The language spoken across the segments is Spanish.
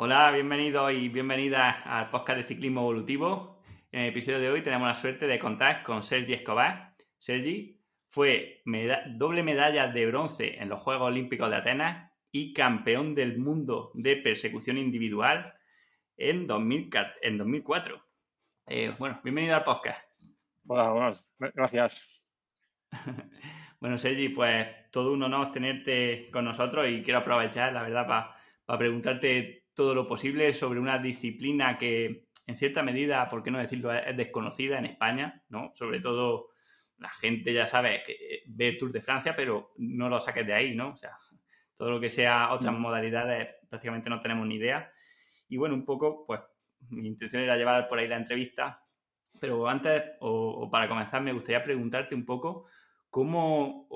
Hola, bienvenidos y bienvenidas al podcast de Ciclismo Evolutivo. En el episodio de hoy tenemos la suerte de contar con Sergi Escobar. Sergi fue doble medalla de bronce en los Juegos Olímpicos de Atenas y campeón del mundo de persecución individual en, 2004. Eh, bueno, bienvenido al podcast. Hola, buenas, gracias. bueno, Sergi, pues todo un honor tenerte con nosotros y quiero aprovechar, la verdad, para preguntarte todo lo posible sobre una disciplina que, en cierta medida, por qué no decirlo, es desconocida en España, ¿no? Sobre todo la gente ya sabe que ve el Tour de Francia, pero no lo saques de ahí, ¿no? O sea, todo lo que sea otras mm. modalidades prácticamente no tenemos ni idea. Y bueno, un poco, pues mi intención era llevar por ahí la entrevista, pero antes, o, para comenzar, me gustaría preguntarte un poco cómo,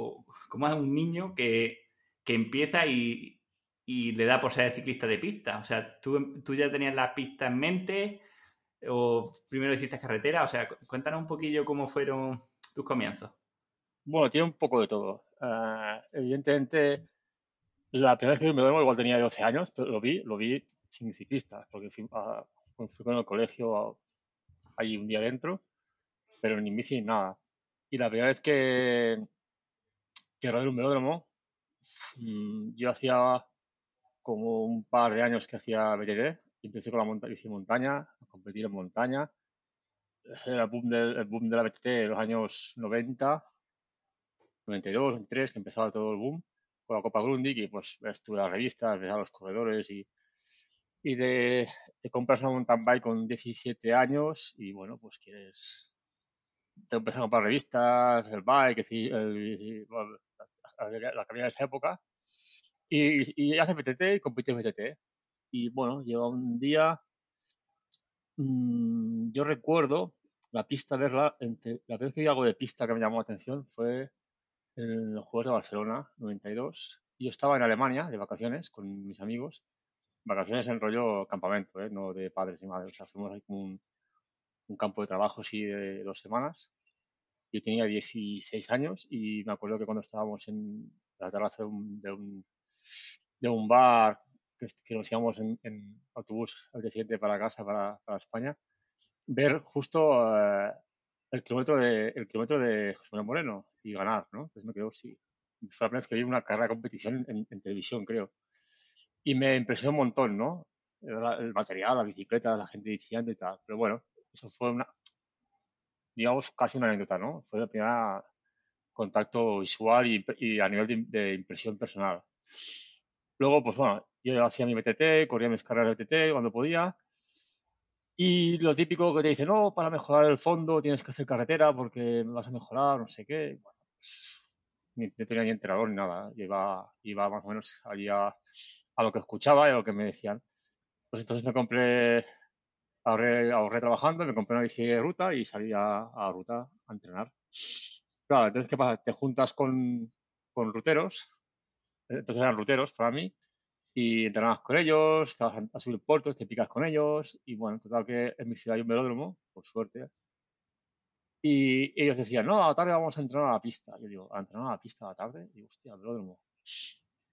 cómo es un niño que, que empieza y, y le da por ser ciclista de pista. O sea, ¿tú, tú ya tenías la pista en mente o primero hiciste carretera. O sea, cuéntanos un poquillo cómo fueron tus comienzos. Bueno, tiene un poco de todo. Uh, evidentemente, la primera vez que me duermo igual tenía 12 años, pero lo vi, lo vi sin ciclista, porque fui, fui con el colegio allí un día adentro, pero ni bici ni nada. Y la primera vez que, que rodé un velódromo, mm, yo hacía como un par de años que hacía BTT. Empecé con la monta bici montaña, a competir en montaña. Era el boom, del, el boom de la BTT en los años 90, 92, 93, que empezaba todo el boom con la Copa Grundig y pues estuve en las revistas, ves a los corredores y, y de, de compras una mountain bike con 17 años y bueno, pues quieres te empiezas a comprar revistas, el bike, el, el, la, la que había en esa época y, hace PTT y compite PTT. Y bueno, lleva un día, mmm, yo recuerdo la pista verla, entre, la vez que yo hago de pista que me llamó la atención fue en los Juegos de Barcelona, 92. Yo estaba en Alemania de vacaciones con mis amigos, vacaciones en rollo campamento, ¿eh? no de padres y madres. O sea, fuimos ahí con un, un campo de trabajo así de dos semanas. Yo tenía 16 años y me acuerdo que cuando estábamos en la terraza de un de un bar que, nos íbamos en, autobús al día siguiente para casa, para, para España, ver justo eh, el kilómetro de el kilómetro de José Manuel Moreno y ganar, ¿no? Entonces me quedo, sí. Fue la primera vez que vi una carrera de competición en, televisión, creo. Y me impresionó un montón, ¿no? El, material, la bicicleta, la gente diciendo y tal. Pero bueno, eso fue una, digamos, casi una anécdota, ¿no? Fue el primer contacto visual y, a nivel de, de impresión personal. Luego, pues bueno, yo hacía mi BTT, corría mis carreras de BTT cuando podía. Y lo típico que te dice, no, para mejorar el fondo tienes que hacer carretera porque vas a mejorar, no sé qué. Bueno, pues, ni, tenía ni entrenador ni nada. Iba, iba más o menos allí a, lo que escuchaba y a lo que me decían. Pues entonces me compré, ahorré, ahorré trabajando, me compré una bici de ruta y salí a, a ruta a entrenar. Claro, entonces, ¿qué pasa? Te juntas con, con ruteros entonces eran ruteros para mí, y entrenabas con ellos, estabas a subir puertos, te picas con ellos, y bueno, total que en mi ciudad hay un velódromo, por suerte, y ellos decían, no, a la tarde vamos a entrenar a la pista. Yo digo, ¿a entrenar a la pista a la tarde? Y digo, hostia, velódromo.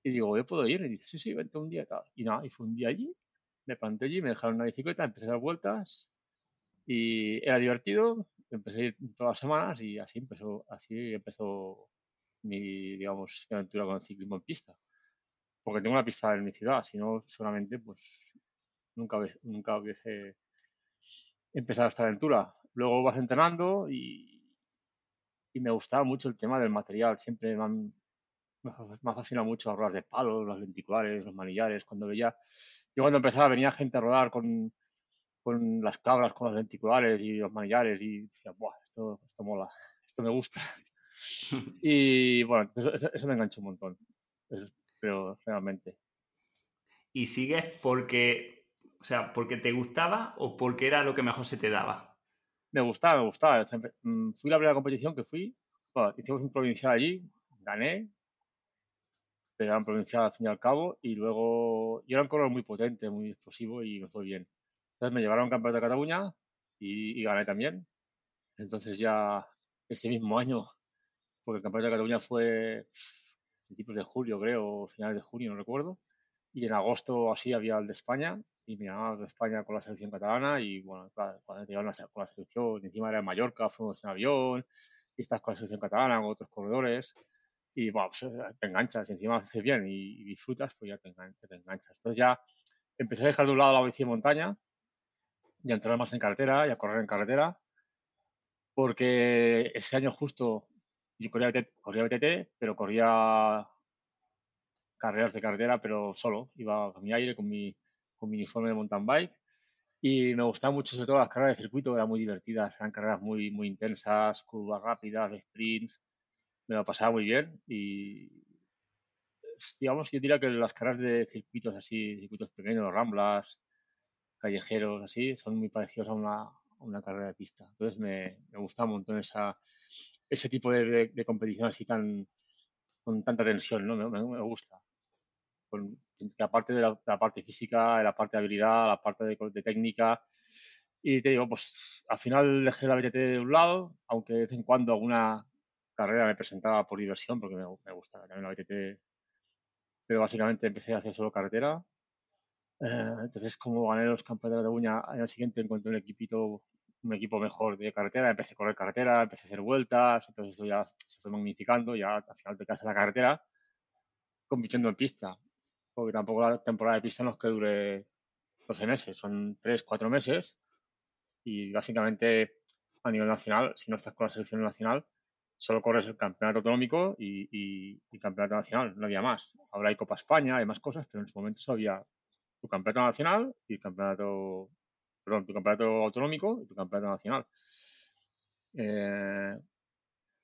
Y digo, ¿yo puedo ir? Y dice, sí, sí, vente un día tal. Y nada, y fue un día allí, me planté allí, me dejaron una bicicleta, empecé a dar vueltas, y era divertido, empecé a ir todas las semanas, y así empezó, así empezó mi, digamos, aventura con el ciclismo en pista. Porque tengo una pista en mi ciudad, si no, solamente, pues, nunca, nunca hubiese empezado esta aventura. Luego vas entrenando y, y me gustaba mucho el tema del material. Siempre me, han, me fascina mucho hablar de palos, los lenticulares, los manillares. Cuando veía, yo cuando empezaba venía gente a rodar con, con las cabras, con los lenticulares y los manillares y decía, Buah, esto, esto mola, esto me gusta. y bueno, eso, me enganchó un montón, pero realmente. Y sigues porque O sea, ¿porque te gustaba o porque era lo que mejor se te daba? Me gustaba, me gustaba. Mm, fui la primera competición que fui, hicimos un provincial allí, gané, pero era un provincial al fin y al cabo, y luego yo era un corredor muy potente, muy explosivo y me fue bien. Entonces me llevaron a un campeonato de Cataluña y, gané también. Entonces ya ese mismo año, porque el campeonato de Cataluña fue principios de julio, creo, finales de junio, no recuerdo, y en agosto así había el de España, y me llamaban de España con la selección catalana, y bueno, cuando te llevaron con la selección, encima era en Mallorca, fuimos en avión, y estás con la selección catalana, con otros corredores, y bueno, pues, eh, te enganchas, y encima haces bien y, disfrutas, pues ya te, enganchas. Entonces ya empecé a dejar de un lado la bici de montaña, y a entrar más en carretera, y a correr en carretera, porque ese año justo yo corría, corría BTT, pero corría carreras de carretera, pero solo. Iba a mi aire con mi, con mi uniforme de mountain bike. Y me gustaban mucho, sobre todo las carreras de circuito, eran muy divertidas, eran carreras muy, muy intensas, curvas rápidas, sprints. Me lo pasaba muy bien y, digamos, yo diría que las carreras de circuitos así, circuitos pequeños, ramblas, callejeros, así, son muy parecidos a una, una carrera de pista. Entonces me, me gusta un montón esa, ese tipo de, de, competición así tan con tanta tensión, ¿no? Me, me, gusta. Con, que aparte de la, parte física, de la parte de habilidad, la parte de, técnica. Y te digo, pues al final dejé la BTT de un lado, aunque de vez en cuando alguna carrera me presentaba por diversión, porque me, me gusta también la BTT. Pero básicamente empecé a hacer solo carretera. Eh, entonces, como gané los campeonatos de Uña, al año siguiente encontré un equipito un equipo mejor de carretera, empecé a correr carretera, empecé a hacer vueltas, entonces eso ya se fue magnificando, ya al final te quedas en la carretera compitiendo en pista, porque tampoco la temporada de pista no es que dure 12 meses, son 3, 4 meses y básicamente a nivel nacional, si no estás con la selección nacional, solo corres el campeonato autonómico y, y, y campeonato nacional, no había más. Ahora hay Copa España, hay más cosas, pero en su momento solo había tu campeonato nacional y el campeonato perdón, tu campeonato autonómico y tu campeonato nacional. Eh,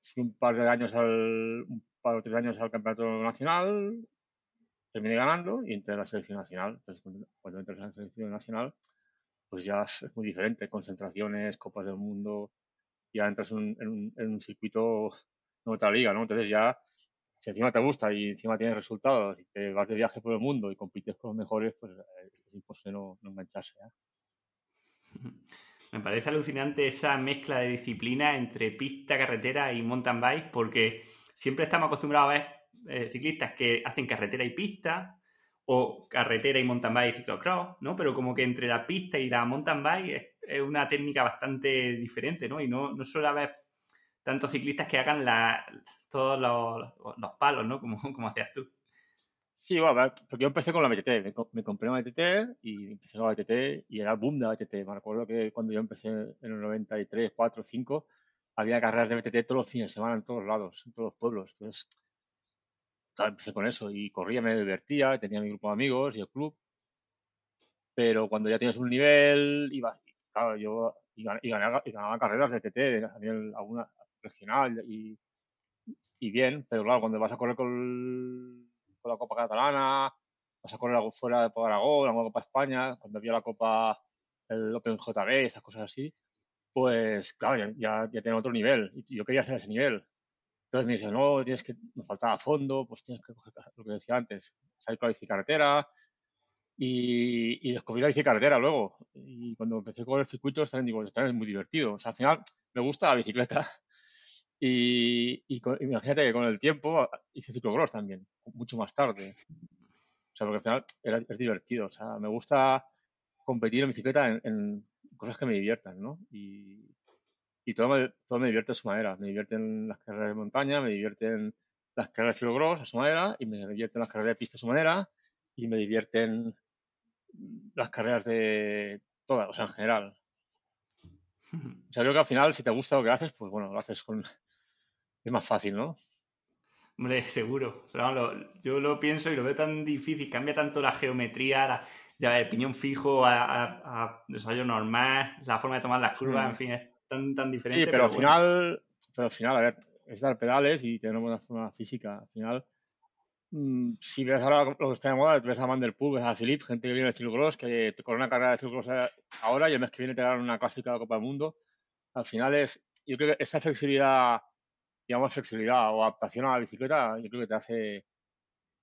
fui un par de años al, un par o tres años al campeonato nacional, terminé ganando y entré a la selección nacional. Entonces, cuando, entras a la selección nacional, pues ya es muy diferente, concentraciones, copas del mundo, ya entras en, un, en circuito de otra liga, ¿no? Entonces ya, si encima te gusta y encima tienes resultados y te vas de viaje por el mundo y compites con los mejores, pues eh, es imposible no, no engancharse. ¿eh? Me parece alucinante esa mezcla de disciplina entre pista, carretera y mountain bike, porque siempre estamos acostumbrados a ver eh, ciclistas que hacen carretera y pista, o carretera y mountain bike y ciclocross, ¿no? Pero como que entre la pista y la mountain bike es, una técnica bastante diferente, ¿no? Y no, no suele haber tantos ciclistas que hagan la, todos los, los, palos, ¿no? Como, como hacías tú. Sí, bueno, porque yo empecé con la BTT, me, compré una BTT y empecé con la BTT y era el boom de la BTT. Me acuerdo que cuando yo empecé en el 93, 4, 5, había carreras de BTT todos los fines de semana en todos lados, en todos los pueblos. Entonces, claro, empecé con eso y corría, me divertía, tenía mi grupo de amigos y el club. Pero cuando ya tienes un nivel, iba, claro, yo y, ganaba, carreras de BTT a nivel alguna regional y, y bien, pero claro, cuando vas a correr con la Copa Catalana, vas a correr fuera de Aragón, la Copa España, cuando había la Copa, el Open JB, esas cosas así, pues claro, ya, ya, tenía otro nivel y yo quería hacer ese nivel. Entonces me dice, no, tienes que, me faltaba fondo, pues tienes que coger lo que decía antes, salir con la bicicarretera y, y descubrí la bicicarretera luego. Y cuando empecé con el circuito, también digo, esto es muy divertido. O sea, al final me gusta la bicicleta y, imagínate que con el tiempo hice ciclocross también, mucho más tarde. O sea, porque al final es divertido. O sea, me gusta competir en bicicleta en, cosas que me diviertan, ¿no? Y, y todo, me, todo me divierte a su manera. Me divierten las carreras de montaña, me divierten las carreras de ciclocross a su manera, y me divierten las carreras de pista a su manera, y me divierten las carreras de todas, o sea, en general. O sea, creo que al final, si te gusta lo que haces, pues bueno, lo haces con, es más fácil, ¿no? Hombre, seguro. Pero yo lo pienso y lo veo tan difícil, cambia tanto la geometría, ya el piñón fijo a, desarrollo normal, la forma de tomar las curvas, en fin, es tan, tan diferente. Sí, pero, al final, pero al final, a ver, es dar pedales y tener una forma física. Al final, mm, si ves ahora lo que está de moda, ves a Van der Poel, ves a Philippe, gente que viene de ciclocross, que con una carrera de ciclocross ahora y el mes que viene te dan una clásica de Copa del Mundo. Al final es, yo creo que esa flexibilidad, digamos, flexibilidad o adaptación a la bicicleta, yo creo que te hace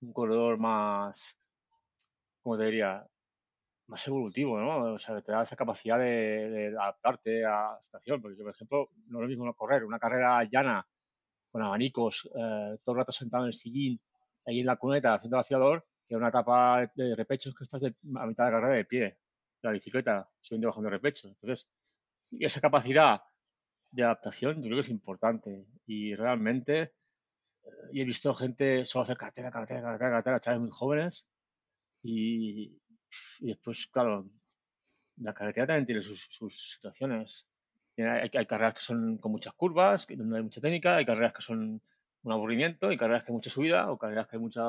un corredor más, ¿cómo te diría? Más evolutivo, ¿no? O sea, te da esa capacidad de, adaptarte a la situación. Porque, por ejemplo, no es lo mismo correr una carrera llana con abanicos, eh, todo el rato sentado en el sillín, ahí en la cuneta haciendo vaciador, que una etapa de repechos que estás a mitad de carrera de pie, la bicicleta, subiendo y bajando repechos. Entonces, esa capacidad de adaptación yo creo que es importante y realmente y he visto gente solo hacer cartera, cartera, cartera, cartera, chavales muy jóvenes. Y, y después, claro, la carretera también tiene sus, sus situaciones. Hay, hay, carreras que son con muchas curvas, que no hay mucha técnica, hay carreras que son un aburrimiento, hay carreras que hay mucha subida o carreras que hay mucha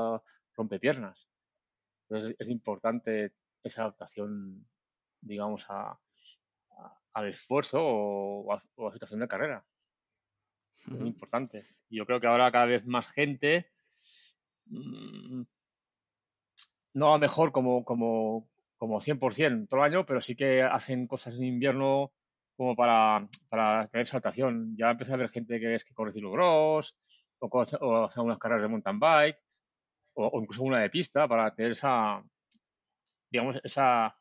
rompepiernas. Entonces es importante esa adaptación, digamos, a, al esfuerzo o a, o a la situación de carrera muy importante. Y yo creo que ahora cada vez más gente, mm, no a mejor como, como, como 100% todo el año, pero sí que hacen cosas en invierno como para, para tener saltación. Ya empecé a ver gente que es que corre gross o, o hace unas carreras de mountain bike o, incluso una de pista para tener esa, digamos, esa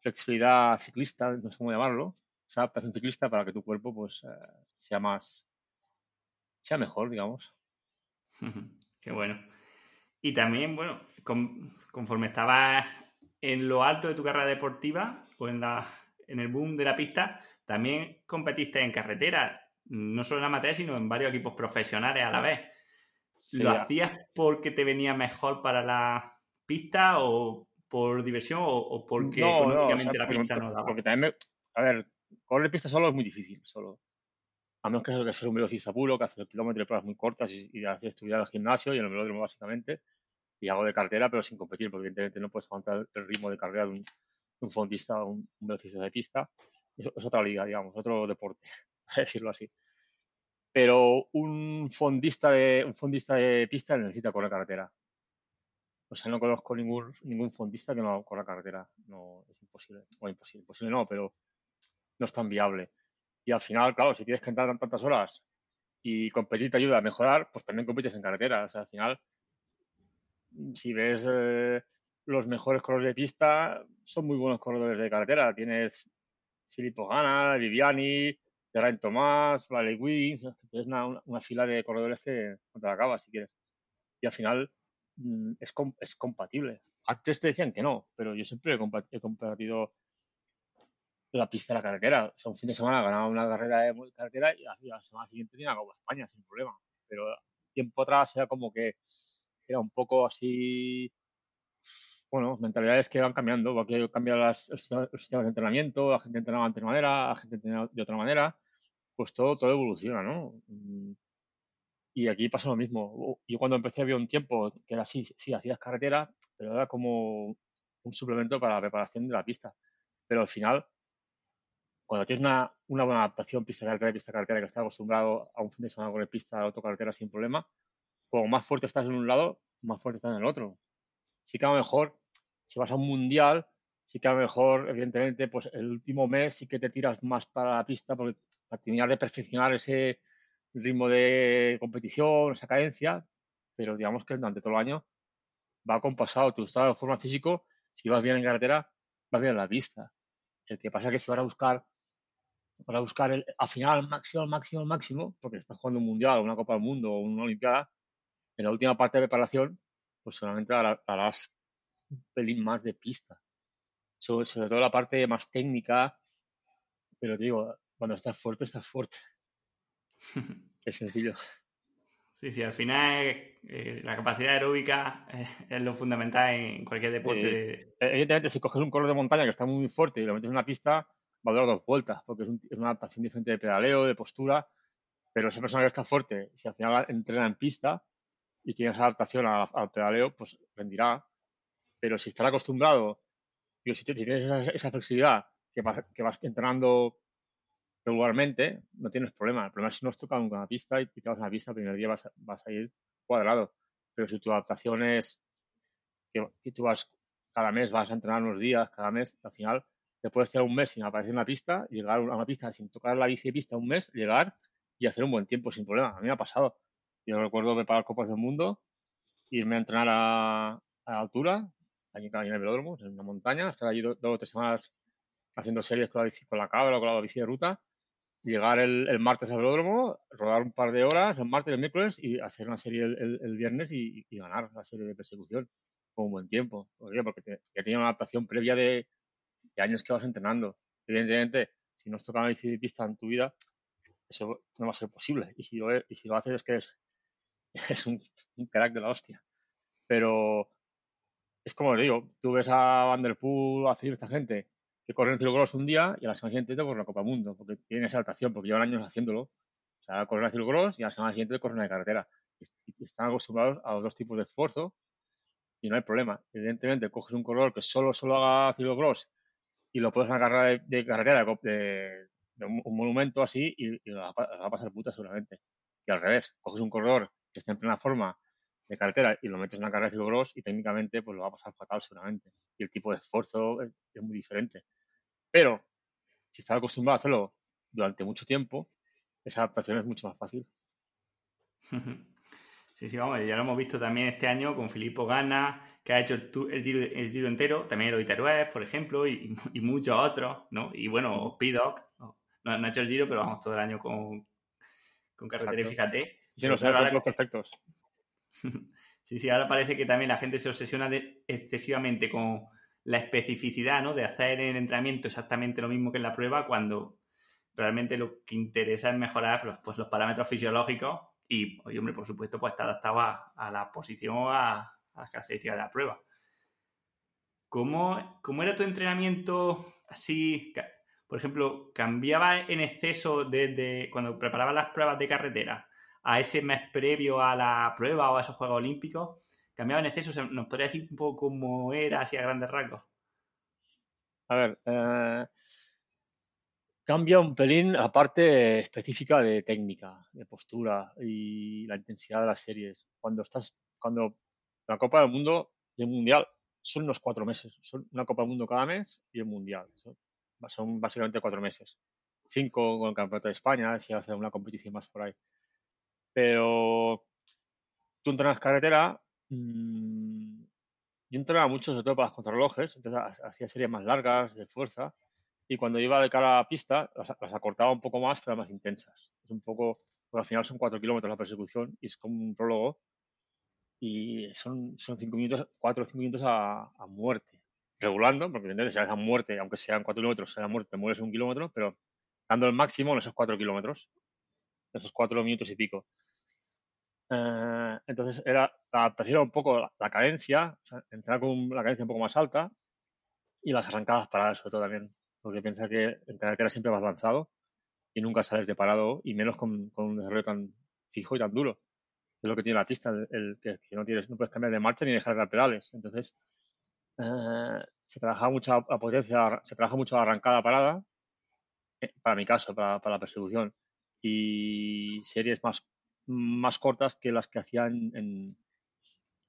flexibilidad ciclista, no sé cómo llamarlo, esa adaptación ciclista para que tu cuerpo pues eh, sea más, sea mejor, digamos. Qué bueno. Y también, bueno, conforme estabas en lo alto de tu carrera deportiva o en, la, en el boom de la pista, también competiste en carretera, no solo en amateur, sino en varios equipos profesionales a la vez. ¿Lo hacías porque te venía mejor para la pista o por diversión o, porque económicamente la pista no daba? Porque también, a ver, correr pista solo es muy difícil, solo a menos que, ser un velocista puro, que hace kilómetros de pruebas muy cortas y, y hace estudiar al gimnasio y en el velódromo básicamente, y hago de cartera, pero sin competir, porque evidentemente no puedes aguantar el ritmo de carrera de un, fondista o un, velocista de pista. Es, otra liga, digamos, otro deporte, para decirlo así. Pero un fondista de, un fondista de pista necesita correr carretera. O sea, no conozco ningún, ningún fondista que no corra carretera. No, es imposible. O imposible, imposible no, pero no es tan viable. Y al final, claro, si tienes que entrar tantas horas y competir te ayuda a mejorar, pues también compites en carretera. O sea, al final, si ves eh, los mejores corredores de pista, son muy buenos corredores de carretera. Tienes Filippo Gana, Viviani, Geraint Tomás, Vale Wins, tienes una, fila de corredores que no te la acabas si quieres. Y al final mm, es, es compatible. Antes te decían que no, pero yo siempre he, compartido la pista de la carretera. O sea, un fin de semana ganaba una carrera de carretera y la semana siguiente tenía Copa España sin problema. Pero tiempo atrás era como que era un poco así, bueno, mentalidades que van cambiando, porque cambian las, los, sistemas de entrenamiento, la gente entrenaba de manera, la gente entrenaba de otra manera, pues todo, todo evoluciona, ¿no? Y aquí pasa lo mismo. Yo cuando empecé había un tiempo que era así, sí, hacías carretera, pero era como un suplemento para la preparación de la pista. Pero al final cuando tienes una, una buena adaptación pista-carretera pista-carretera que estás acostumbrado a un fin de semana con el pista, autocarretera sin problema, como más fuerte estás en un lado, más fuerte estás en el otro. Sí que a lo mejor, si vas a un mundial, sí que a lo mejor, evidentemente, pues el último mes sí que te tiras más para la pista porque para terminar de perfeccionar ese ritmo de competición, esa cadencia, pero digamos que durante todo el año va compasado tu estado de forma físico, si vas bien en carretera, vas bien en la pista. El que pasa es que si vas a buscar para buscar el, al máximo, al máximo, al máximo, porque estás jugando un mundial, una Copa del Mundo o una Olimpiada, en la última parte de preparación, pues solamente harás un pelín más de pista. Sobre, todo la parte más técnica, pero te digo, cuando estás fuerte, estás fuerte. es sencillo. Sí, sí, al final eh, la capacidad aeróbica es, lo fundamental en cualquier deporte. Evidentemente, si coges un color de montaña que está muy fuerte y lo metes en una pista, va a durar dos vueltas, porque es, una adaptación diferente de pedaleo, de postura, pero esa persona que está fuerte, si al final entrena en pista y tiene esa adaptación al, pedaleo, pues rendirá. Pero si está acostumbrado, digo, si, tienes esa, flexibilidad que vas, que vas entrenando regularmente, no tienes problema. El problema es si no has tocado una pista y a una pista, el primer día vas, vas a ir cuadrado. Pero si tu adaptación es que, tú vas cada mes, vas a entrenar unos días, cada mes, al final te puedes estar un mes sin aparecer en una pista, llegar a una pista sin tocar la bici de pista un mes, llegar y hacer un buen tiempo sin problema. A mí me ha pasado. Yo recuerdo preparar Copas del Mundo, irme a entrenar a, a altura, allí en el velódromo, en una montaña, estar allí dos o tres semanas haciendo series con la, bici, con la o con la bici de ruta, llegar el, martes al velódromo, rodar un par de horas el martes y el miércoles y hacer una serie el, viernes y, ganar la serie de persecución con un buen tiempo. Porque ya tenía una adaptación previa de, años que vas entrenando. Evidentemente, si no has tocado una bici pista en tu vida, eso no va a ser posible. Y si lo, y si lo haces es que es, un, un crack de la hostia. Pero es como digo, tú ves a Vanderpool, a esta gente que corren el ciclocross un día y a la semana siguiente te corren la Copa Mundo, porque tienen esa adaptación, porque llevan años haciéndolo. O sea, corren el ciclocross y a la semana siguiente corren de carretera. Están acostumbrados a los dos tipos de esfuerzo y no hay problema. Evidentemente, coges un corredor que solo, solo haga ciclocross y lo puedes agarrar de, carretera, de, un, monumento así, y, y va, a pasar puta seguramente. Y al revés, coges un corredor que esté en plena forma de carretera y lo metes en una carrera de ciclocross y técnicamente pues lo va a pasar fatal seguramente. Y el tipo de esfuerzo es, muy diferente. Pero si estás acostumbrado a hacerlo durante mucho tiempo, esa adaptación es mucho más fácil. Sí, sí, vamos, ya lo hemos visto también este año con Filippo Gana, que ha hecho el, giro, entero, también el Iteruez, por ejemplo, y, muchos otros, ¿no? Y bueno, Pidoc, no, no, ha hecho el giro, pero vamos todo el año con, con carretera y fíjate. Sí, los los perfectos. Sí, sí, ahora parece que también la gente se obsesiona excesivamente con la especificidad, ¿no? De hacer en el entrenamiento exactamente lo mismo que en la prueba cuando realmente lo que interesa es mejorar los, pues, los parámetros fisiológicos y, hombre, por supuesto, pues está adaptado a, la posición o a, las características de la prueba. ¿Cómo, ¿Cómo, era tu entrenamiento así? Por ejemplo, ¿cambiaba en exceso desde cuando preparabas las pruebas de carretera? a ese mes previo a la prueba o a esos Juegos Olímpicos? ¿Cambiaba en exceso? ¿Nos podría decir un poco cómo era así a grandes rasgos? A ver, eh, cambia un pelín la parte específica de técnica, de postura y la intensidad de las series. Cuando estás, cuando la Copa del Mundo y el Mundial son unos cuatro meses, son una Copa del Mundo cada mes y el Mundial. Son, básicamente cuatro meses. Cinco con el Campeonato de España, si hace una competición más por ahí. Pero tú entrenas carretera, mmm, yo entrenaba mucho, sobre todo para los contrarrelojes, entonces hacía series más largas, de fuerza, y cuando iba de cara a la pista, las, acortaba un poco más, pero más intensas. Es un poco, porque al final son cuatro kilómetros la persecución y es como un prólogo, y son, son cinco minutos, cuatro o cinco minutos a, muerte. Regulando, porque ¿entiendes? si a muerte, aunque sean cuatro kilómetros, sea muerte, te mueres un kilómetro, pero dando el máximo en esos cuatro kilómetros, esos cuatro minutos y pico. Eh, entonces era adaptación un poco la, cadencia, entrar con la cadencia un poco más alta y las arrancadas paradas sobre todo también, porque piensa que en carretera siempre vas avanzado y nunca sales de parado y menos con, un desarrollo tan fijo y tan duro. Es lo que tiene la pista, el, que, no tienes, no puedes cambiar de marcha ni dejar de pedales. Entonces eh, se trabaja mucho la potencia, se trabaja mucho la arrancada parada, eh, para mi caso, para, para la persecución y series más más cortas que las que hacían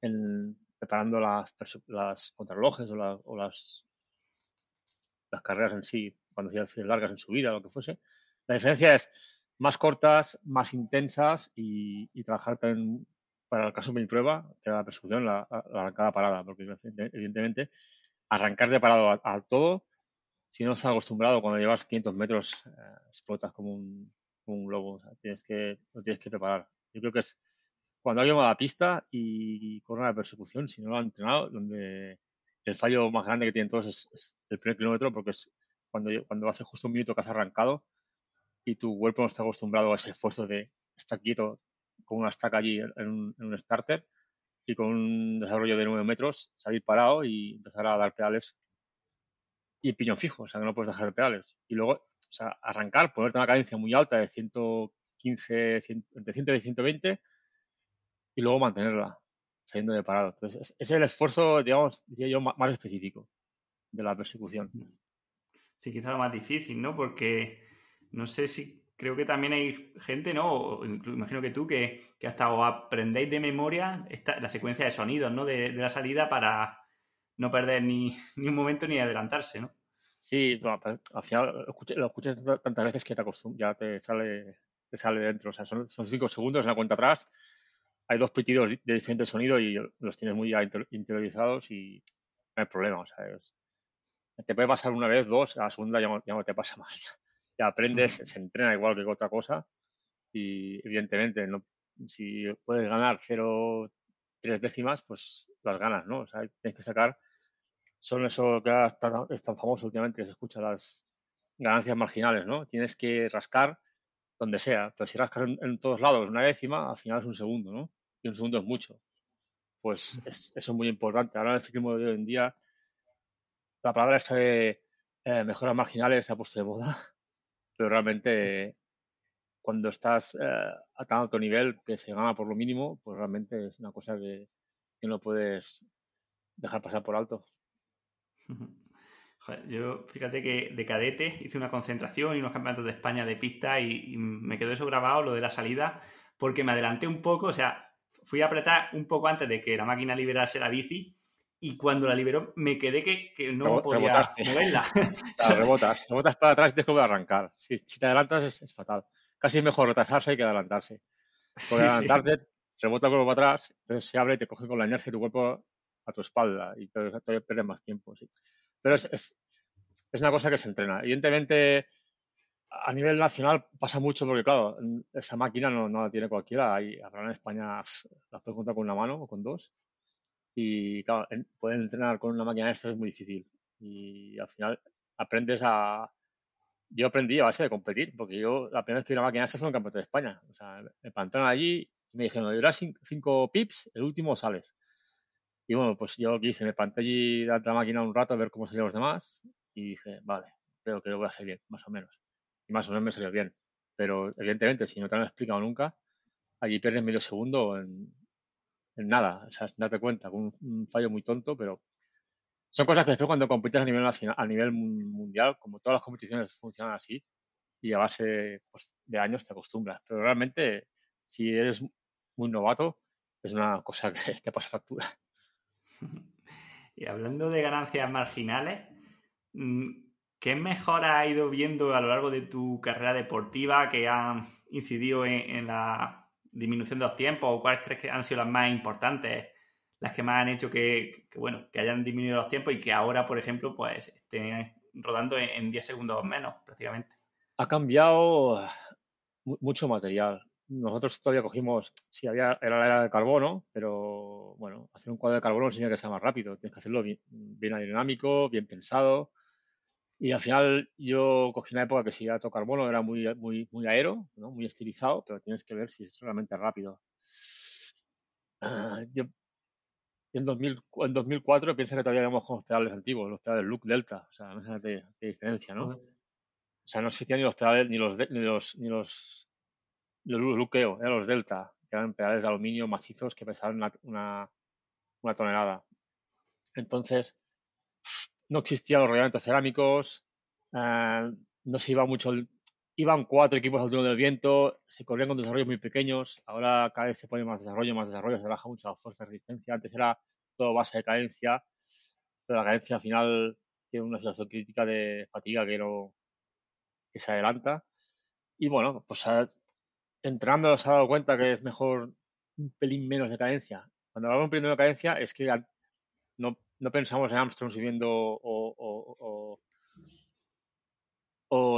en, preparando las, las contrarrelojes o, o, las, las carreras en sí, cuando hacían largas en su vida, lo que fuese. La diferencia es más cortas, más intensas y, trabajar también para el caso de mi prueba, que era la persecución, la, arrancada parada, porque evidentemente arrancar de parado al todo, si no estás acostumbrado, cuando llevas 500 metros, eh, explotas como un, un lobo. tienes que, lo tienes que preparar. Yo creo que es cuando alguien va a la pista y corre una persecución, si no lo han entrenado, donde el fallo más grande que tienen todos es, el primer kilómetro, porque es cuando, cuando hace justo un minuto que has arrancado y tu cuerpo no está acostumbrado a ese esfuerzo de estar quieto con una estaca allí en un, starter y con un desarrollo de 9 metros, salir parado y empezar a dar pedales y piñón fijo, o sea, que no puedes dejar de pedales. Y luego o sea, arrancar, ponerte una cadencia muy alta de 115, entre 100 y 120 y luego mantenerla saliendo de parado. Entonces, ese es el esfuerzo, digamos, diría yo, más específico de la persecución. Sí, quizá lo más difícil, ¿no? Porque no sé si creo que también hay gente, ¿no? imagino que tú, que, hasta os aprendéis de memoria la secuencia de sonidos, ¿no? De, la salida para no perder ni, un momento ni adelantarse, ¿no? Sí, al final lo escuchas, tantas veces que te ya te sale, te sale dentro. O sea, son, cinco segundos en la cuenta atrás. Hay dos pitidos de diferente sonido y los tienes muy interiorizados y no hay problema. O sea, te puede pasar una vez, dos, a la segunda ya ya no te pasa más ya aprendes, se entrena igual que otra cosa y evidentemente no, si puedes ganar cero, tres décimas, pues las ganas, ¿no? O sea, tienes que sacar, son eso que es tan famoso últimamente que se escucha las ganancias marginales, ¿no? Tienes que rascar donde sea, pero si rascas en, todos lados una décima, al final es un segundo, ¿no? Y un segundo es mucho. Pues es, eso es muy importante. Ahora en el ciclismo de hoy en día, la palabra esta de eh, mejoras marginales se ha puesto de moda pero realmente cuando estás eh, a tan alto nivel que se gana por lo mínimo, pues realmente es una cosa que, no puedes dejar pasar por alto. Yo fíjate que de cadete hice una concentración y unos campeonatos de España de pista y, y, me quedó eso grabado, lo de la salida, porque me adelanté un poco, o sea, fui a apretar un poco antes de que la máquina liberase la bici y cuando la liberó me quedé que, que no podía rebotaste. moverla. rebotas, rebotas para atrás y tienes que arrancar. Si, si te adelantas es, fatal. Casi es mejor retrasarse que adelantarse. Porque adelantarte, rebota el cuerpo para atrás, entonces se abre y te coge con la inercia de tu cuerpo a tu espalda y te pierdes más tiempo. Sí. Pero es, es, es una cosa que se entrena. Evidentemente, a nivel nacional pasa mucho porque, claro, esa máquina no, no la tiene cualquiera. Hay, en España la puedes contar con una mano o con dos y claro, poder entrenar con una máquina de estas es muy difícil. Y al final aprendes a... Yo aprendí a base de competir, porque yo la primera vez que vi una máquina de estas fue en el Campeonato de España. O sea, me plantaron allí y me dijeron, duras cinco, pips, el último sales. Y bueno, pues yo lo que hice, me planté allí la máquina un rato a ver cómo salían los demás y dije, vale, creo que lo voy a hacer bien, más o menos. Y más o menos me salió bien. Pero evidentemente, si no te lo han explicado nunca, allí pierdes medio segundo en, nada, o sea, sin darte cuenta, con un, fallo muy tonto, pero son cosas que después cuando compites a nivel nacional, a nivel mundial, como todas las competiciones funcionan así, y a base pues, de años te acostumbras. Pero realmente, si eres muy novato, es una cosa que te pasa factura. Y hablando de ganancias marginales, mm, ¿qué mejora ha ido viendo a lo largo de tu carrera deportiva que han incidido en la disminución de los tiempos o cuáles crees que han sido las más importantes, las que más han hecho que, bueno, que hayan disminuido los tiempos y que ahora, por ejemplo, pues estén rodando en, 10 segundos menos prácticamente? Ha cambiado mucho material. Nosotros todavía cogimos, sí, había, era la era de carbono, pero bueno, hacer un cuadro de carbono enseña que sea más rápido. Tienes que hacerlo bien, bien aerodinámico, bien pensado. Y al final yo cogí una época que si era todo carbono era muy, muy, muy aero, ¿no? muy estilizado, pero tienes que ver si es realmente rápido. Ah, yo, en, 2000, en 2004 piensa que todavía habíamos con los pedales antiguos, los pedales Look Delta, o sea, no sé qué, diferencia, ¿no? O sea, no existían ni los pedales, ni los, ni los, ni los, los eran los Delta, que eran pedales de aluminio macizos que pesaban una, una, una tonelada. Entonces, no existían los reglamentos cerámicos, eh, no se iba mucho, iban cuatro equipos al turno del viento, se corrían con desarrollos muy pequeños, ahora cada vez se pone más desarrollo, más desarrollo, se baja mucho la fuerza de resistencia, antes era todo base de cadencia, pero la cadencia al final tiene una situación crítica de fatiga que no que se adelanta. Y bueno, pues entrenando se ha dado cuenta que es mejor un pelín menos de cadencia. Cuando hablamos un pelín de cadencia es que no pensamos en Armstrong subiendo o,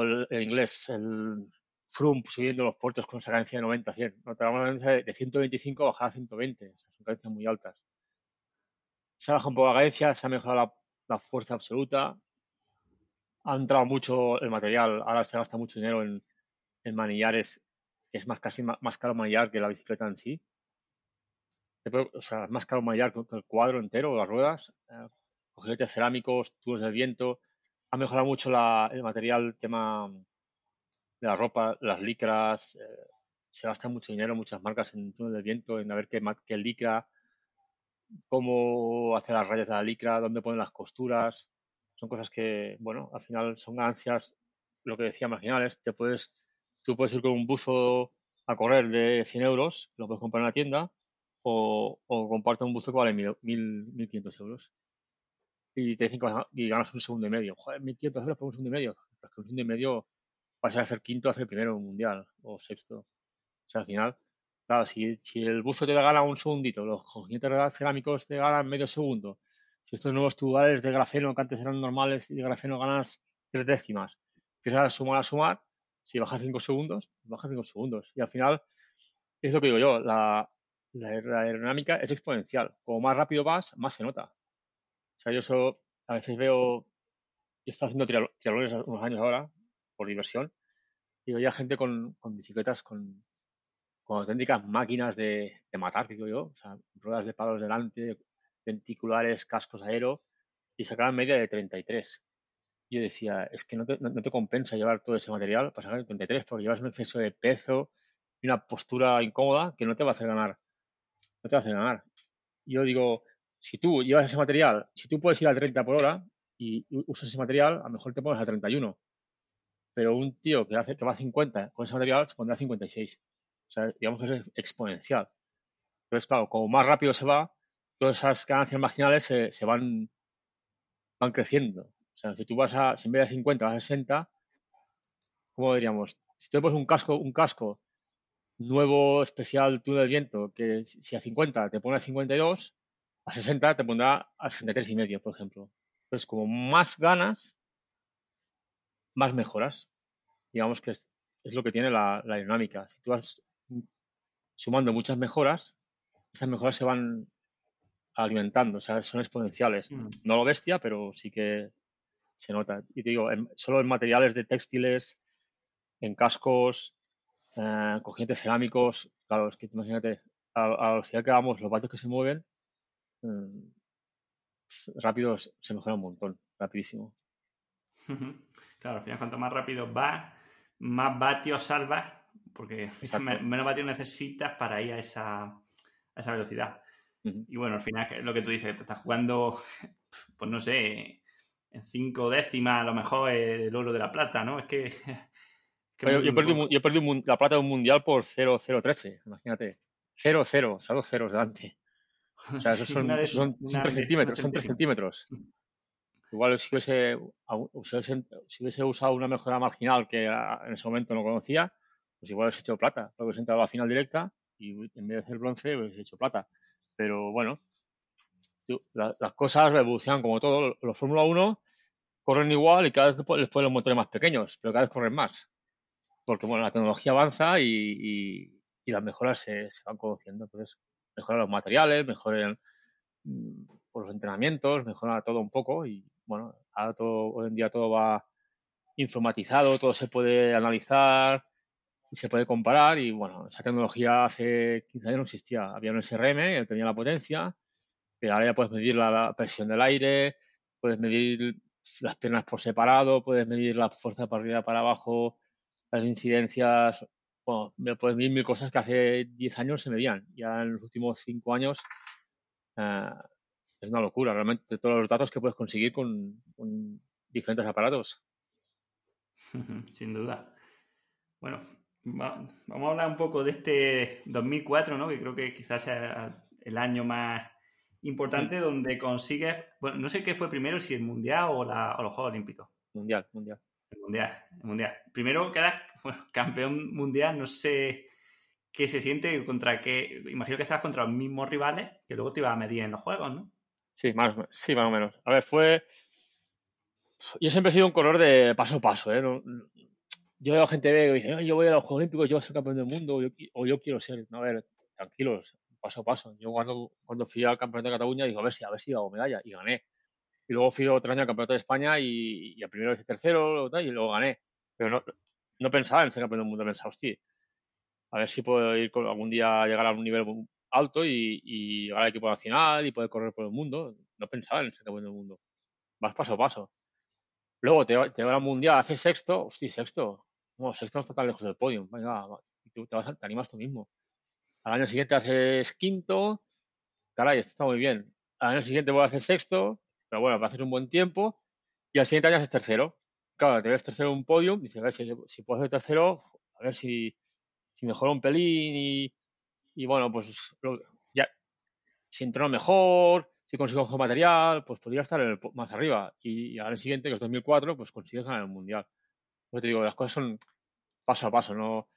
el, inglés, el Froome subiendo los puertos con esa cadencia de 90 a 100. No, tenemos de 125 a bajar a 120. O sea, son cadencias muy altas. Se ha bajado un poco la cadencia, se ha mejorado la, fuerza absoluta. Ha entrado mucho el material. Ahora se gasta mucho dinero en, en manillares, es más casi más, más caro manillar que la bicicleta en sí o sea, más caro mallar que el cuadro entero, las ruedas, eh, cerámicos, tubos de viento. Ha mejorado mucho el material, tema de la ropa, las licras. Eh, se gasta mucho dinero, muchas marcas en túnel de viento, en a ver qué, qué licra, cómo hacer las rayas de la licra, dónde ponen las costuras. Son cosas que, bueno, al final son ganancias, lo que decía marginales, te puedes tú puedes ir con un buzo a correr de 100 euros, lo puedes comprar en la tienda, o, o comparte un buzo que vale 1.500 euros. Y te dicen que y ganas un segundo y medio. Joder, 1.500 euros por un segundo y medio. Pero que un segundo y medio vas a ser quinto a ser primero en un mundial o sexto. O sea, al final, claro, si, si el buzo te gana un segundito, los cojinetes cerámicos te ganan medio segundo, si estos nuevos tubulares de grafeno que antes eran normales y de grafeno ganas tres décimas, empiezas a sumar, a sumar, si bajas cinco segundos, bajas cinco segundos. Y al final, es lo que digo yo, la, la, aerodinámica es exponencial. Como más rápido vas, más se nota. O sea, yo eso, a veces veo, yo he estado haciendo triatlones unos años ahora, por diversión, y veía gente con, con bicicletas con, con auténticas máquinas de, de matar, que digo yo, o sea, ruedas de palos delante, venticulares, cascos aero, y sacaban media de 33. Yo decía, es que no te, no, te compensa llevar todo ese material para sacar 33, porque llevas un exceso de peso y una postura incómoda que no te va a hacer ganar. No te va a hacer ganar. Yo digo, si tú llevas ese material, si tú puedes ir a 30 por hora y usas ese material, a lo mejor te pones a 31. Pero un tío que, hace, que va a 50 con ese material se pondrá a 56. O sea, digamos que es exponencial. Entonces, claro, como más rápido se va, todas esas ganancias marginales se, se van, van creciendo. Sea, si tú vas a, si en vez de 50 vas a 60, ¿cómo diríamos? Si tú pones un casco, un casco nuevo, especial, túnel de viento, que si a 50 te pone a 52, a 60 te pondrá a 63 y medio, por ejemplo. Entonces, como más ganas, más mejoras. Digamos que es, es lo que tiene la, la, dinámica. Si tú vas sumando muchas mejoras, esas mejoras se van alimentando, o sea, son exponenciales. Mm. No lo bestia, pero sí que se nota. Y te digo, solo en materiales de textiles, en cascos, eh, cogientes cerámicos, claro, es que imagínate, a, a la velocidad que vamos, los vatios que se mueven, pues, rápido se mejora un montón, rapidísimo. Claro, al final cuanto más rápido va, más vatios salvas, porque menos vatios necesitas para ir a esa, a esa velocidad. Y bueno, al final lo que tú dices, te estás jugando, pues no sé, en cinco décimas a lo mejor el oro de la plata, ¿no? Es que... yo, he perdido, la plata de un mundial por 0-0-13, imagínate. 0-0, o sea, dos ceros delante. O sea, esos son, son, 3 centímetros, son 3 centímetros. Igual si hubiese, si hubiese usado una mejora marginal que en ese momento no conocía, pues igual hubiese hecho plata, porque hubiese entrado a la final directa y en vez de hacer bronce hubiese hecho plata. Pero bueno, las cosas evolucionan como todo. Los Fórmula 1 corren igual y cada vez les ponen los motores más pequeños, pero cada vez corren más. Porque bueno, la tecnología avanza y, las mejoras se, van conociendo. Entonces, mejoran los materiales, mejoran mm, por los entrenamientos, mejora todo un poco y bueno, ahora todo, hoy en día todo va informatizado, todo se puede analizar, y se puede comparar y bueno, esa tecnología hace 15 años no existía. Había un SRM tenía la potencia, ahora ya puedes medir la, presión del aire, puedes medir las piernas por separado, puedes medir la fuerza para arriba, para abajo, las incidencias, bueno, puedes medir mil cosas que hace 10 años se medían. Ya en los últimos 5 años eh, es una locura, realmente, todos los datos que puedes conseguir con, con diferentes aparatos. Sin duda. Bueno, vamos a hablar un poco de este 2004, ¿no? Que creo que quizás sea el año más importante donde consigues, bueno, no sé qué fue primero, si el Mundial o, la, los Juegos Olímpicos. Mundial, Mundial. El Mundial, el Mundial. Primero quedas bueno, campeón mundial, no sé qué se siente contra qué, imagino que estabas contra los mismos rivales que luego te ibas a medir en los Juegos, ¿no? Sí, más, sí, más o menos. A ver, fue... Yo siempre he sido un color de paso a paso, ¿eh? yo veo gente que dice, yo voy a los Juegos Olímpicos, yo voy a ser campeón del mundo, o yo, quiero ser. No, a ver, tranquilos, paso a paso. Yo cuando, cuando fui al campeonato de Cataluña, digo, a ver si, a ver si hago medalla, y gané. Y luego fui otro año al campeonato de España y, y al primero hice tercero, y luego gané. Pero no, no pensaba en ser campeón del mundo, pensaba, hostia, a ver si puedo ir algún día llegar a un nivel alto y, y llegar al equipo nacional y poder correr por el mundo. No pensaba en ser campeón del mundo. Vas paso a paso. Luego te, te va al mundial, haces sexto, hostia, sexto. No, sexto no está tan lejos del podio. Venga, tú te, te animas tú mismo. Al año siguiente haces quinto. Caray, esto está muy bien. Al año siguiente voy a hacer sexto. Pero bueno, va a hacer un buen tiempo. Y al siguiente año haces tercero. Claro, te ves tercero en un podio. Dices, a ver, si, puedo hacer tercero, a ver si, si mejora un pelín y, y bueno, pues ya, si entreno mejor, si consigo mejor material, pues podría estar más arriba. Y, al siguiente, que es 2004, pues consigues ganar el mundial. Pues te digo, las cosas son paso a paso, no.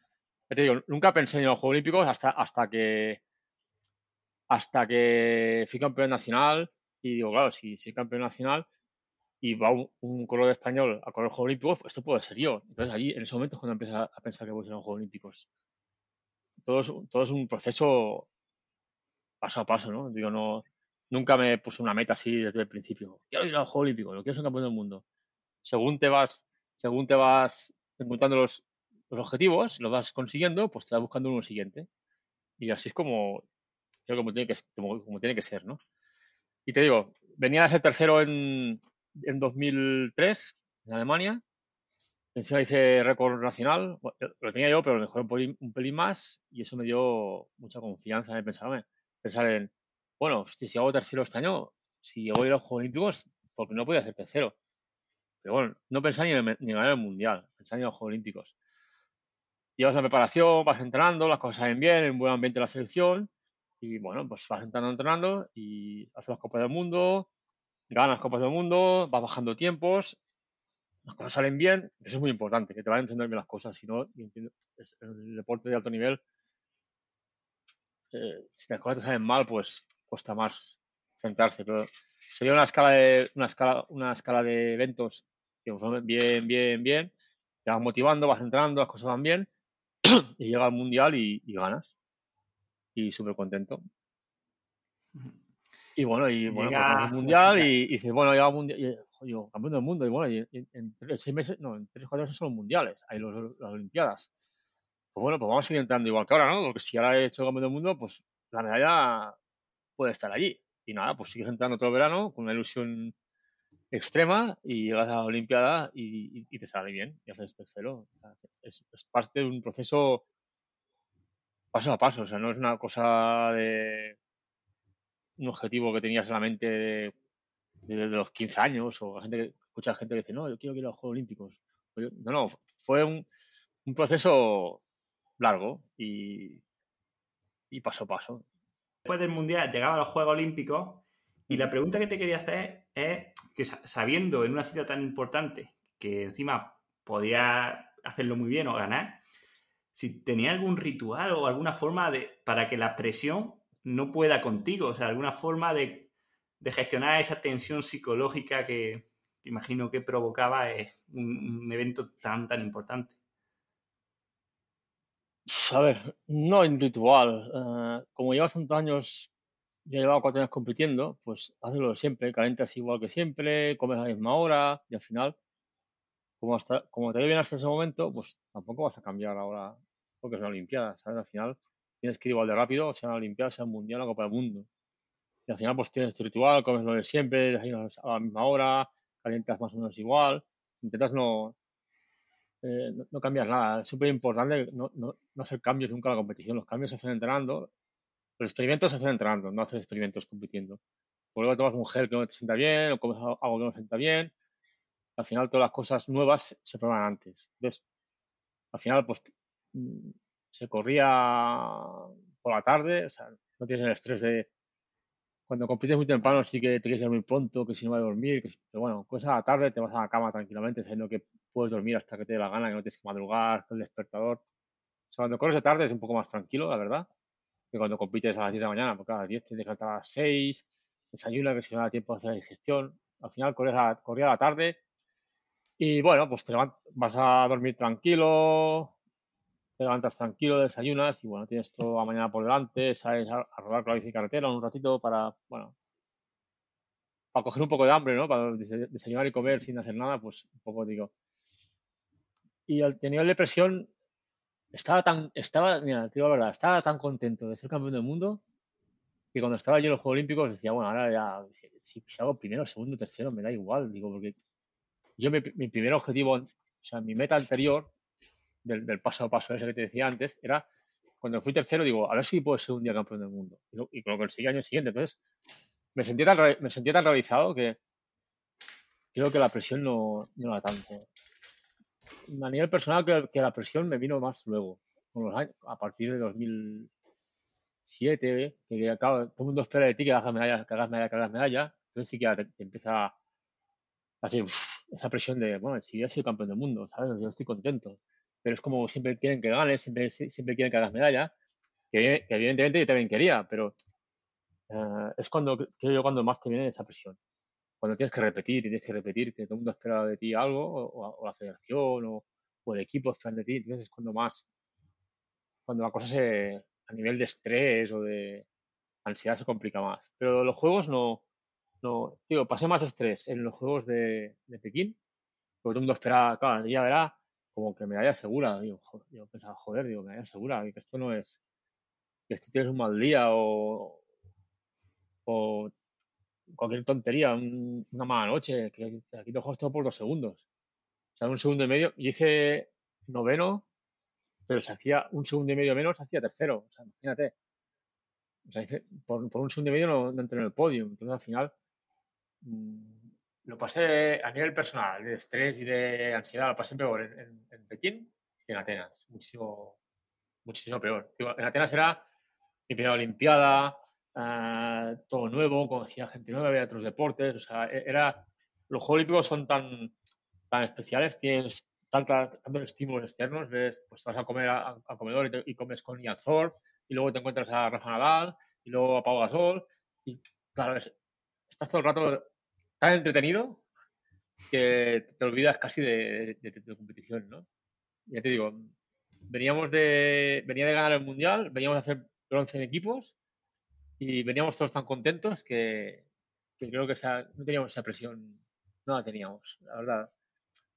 Nunca pensé en los Juegos Olímpicos hasta, hasta que hasta que fui campeón nacional y digo, claro, si soy campeón nacional y va un, corredor español a los Juegos Olímpicos, pues esto puede ser yo. Entonces allí, en ese momento es cuando empieza a pensar que voy a ser los Juegos Olímpicos. Todo es, todo es un proceso paso a paso, ¿no? Digo, no, nunca me puse una meta así desde el principio. Quiero ir a los Juegos Olímpicos, lo quiero ser campeón del mundo. Según te vas, según te vas encontrando los, los objetivos, los vas consiguiendo, pues te vas buscando uno siguiente. Y así es como, creo como tiene que, como, tiene que ser, ¿no? Y te digo, venía a ser tercero en, en 2003 en Alemania. Encima hice récord nacional. lo tenía yo, pero mejoré un pelín más y eso me dio mucha confianza en pensar en, bueno, si hago tercero este año, si voy a los Juegos Olímpicos, porque no podía hacer tercero. Pero bueno, no pensar ni en, ganar el Mundial, pensar en los Juegos Olímpicos. Llevas la preparación, vas entrenando, las cosas salen bien, en buen ambiente la selección, y bueno, pues vas entrando, entrenando, y haces las Copas del Mundo, ganas Copas del Mundo, vas bajando tiempos, las cosas salen bien, eso es muy importante, que te vayan entender bien las cosas, si no, el deporte de alto nivel eh, si las cosas te salen mal, pues cuesta más centrarse. Pero sería una escala de, una escala, una escala de eventos que son bien, bien, bien. Te vas motivando, vas entrando, las cosas van bien. y llega al mundial y, ganas. Y súper contento. Y bueno, y bueno, pues llega, mundial y, dices, bueno, llega al mundial. Y, digo, campeón del mundo. Y bueno, y en, seis meses, no, en tres, cuatro meses son los mundiales. Hay los, las Olimpiadas pues bueno, pues vamos a seguir entrando igual que ahora, ¿no? Porque si ahora he hecho campeón del mundo, pues la medalla puede estar allí. Y nada, pues sigues entrando todo el verano con una ilusión extrema y llegas a la Olimpiada y, te sale bien y haces tercero. Es, parte de un proceso paso a paso, o sea, no es una cosa de un objetivo que tenías en la mente desde los 15 años o gente, escucha gente que dice, no, yo quiero ir a los Juegos Olímpicos. Pues no, no, fue un, un proceso largo y, y paso a paso. Después del Mundial llegaba a los Juegos Olímpicos y la pregunta que te quería hacer es que sabiendo en una cita tan importante que encima podía hacerlo muy bien o ganar, si tenía algún ritual o alguna forma de para que la presión no pueda contigo, o sea, alguna forma de, gestionar esa tensión psicológica que, imagino que provocaba eh, un evento tan, tan importante. A ver, no en ritual. Eh, como llevas tantos años, ya llevado cuatro años compitiendo, pues haces lo de siempre, calientas igual que siempre, comes a la misma hora y al final, como, hasta, como te ve bien hasta ese momento, pues tampoco vas a cambiar ahora porque es una Olimpiada, ¿sabes? Al final tienes que ir igual de rápido, sea una Olimpiada, sea un Mundial o Copa del Mundo. Y al final pues tienes tu ritual, comes lo de siempre, a la misma hora, calientas más o menos igual, intentas no, eh, no, cambias nada. Es súper importante no, no, no, hacer cambios nunca en la competición. Los cambios se hacen entrenando. Los experimentos se hacen entrenando, no hacer experimentos compitiendo. Por luego tomas un gel que no te sienta bien o comes algo que no te sienta bien. Al final todas las cosas nuevas se prueban antes. Entonces, al final, pues mm, se corría por la tarde, o sea, no tienes el estrés de cuando compites muy temprano sí que te quieres ir muy pronto, que si no vas a dormir, que, pero bueno, pues a la tarde te vas a la cama tranquilamente, sabiendo que puedes dormir hasta que te dé la gana, que no tienes que madrugar el despertador. O sea, cuando corres de tarde es un poco más tranquilo, la verdad, que cuando compites a las 10 de la mañana, porque a las 10 tienes que estar a las 6, desayuna, que si no da tiempo de hacer la digestión. Al final corres a, corría a la tarde y bueno, pues te vas a dormir tranquilo, te levantas tranquilo, desayunas y bueno, tienes toda mañana por delante, sales a, rodar con la carretera un ratito para, bueno, para coger un poco de hambre, ¿no? Para desayunar y comer sin hacer nada, pues un poco digo, y al tener depresión estaba tan, estaba, mira, digo la verdad, estaba tan contento de ser campeón del mundo que cuando estaba yo en los Juegos Olímpicos decía, bueno, ahora ya, si, hago primero, segundo, tercero, me da igual, digo, porque yo mi, primer objetivo, o sea, mi meta anterior del, paso a paso ese que te decía antes, era cuando fui tercero, digo, a ver si puedo ser un día campeón del mundo. Y lo, y lo conseguí año siguiente. Entonces, me sentía tan, me sentía realizado que creo que la presión no, no era tanto. A nivel personal que, que, la presión me vino más luego, a partir de 2007, que acabo, todo el mundo espera de ti que hagas medalla, que hagas medalla, que hagas medalla, entonces sí que te, empieza así, esa presión de, bueno, si yo soy campeón del mundo, ¿sabes? Yo estoy contento, pero es como siempre quieren que ganes, siempre, siempre quieren que hagas medalla, que, evidentemente yo también quería, pero eh, es cuando, creo yo, cuando más te viene esa presión cuando tienes que repetir y tienes que repetir que todo el mundo espera de ti algo, o, la federación o, el equipo espera de ti, entonces es cuando más, cuando la cosa se, a nivel de estrés o de ansiedad se complica más. Pero los juegos no, no, digo, pasé más estrés en los juegos de, Pekín, porque todo el mundo esperaba, claro, ya verá como que me haya segura. Yo pensaba, joder, digo, me haya segura, que esto no es, que esto tienes un mal día o, o cualquier tontería, una mala noche, que, aquí te juegas por dos segundos. O sea, un segundo y medio. Y hice noveno, pero se hacía un segundo y medio menos, hacía tercero. O sea, imagínate. O sea, por, por, un segundo y medio no, entré en el podio. Entonces, al final, mm, lo pasé a nivel personal, de estrés y de ansiedad, lo pasé peor en, en, Pekín que en Atenas. Muchísimo, muchísimo peor. en Atenas era mi primera Olimpiada, Ah, todo nuevo, conocía gente nueva, había otros deportes, o sea, e-, era, los Juegos Olímpicos son tan, tan especiales, tienes tantos estímulos externos, ves, pues vas a comer a, comedor y, comes con Ian Thor, y luego te encuentras a Rafa Nadal, y luego a Pau Gasol, y claro, estás todo el rato tan entretenido que te olvidas casi de, de, competición, ¿no? Ya te digo, veníamos de, venía de ganar el Mundial, veníamos a hacer bronce en equipos, y veníamos todos tan contentos que, creo que esa, no teníamos esa presión, no la teníamos, la verdad.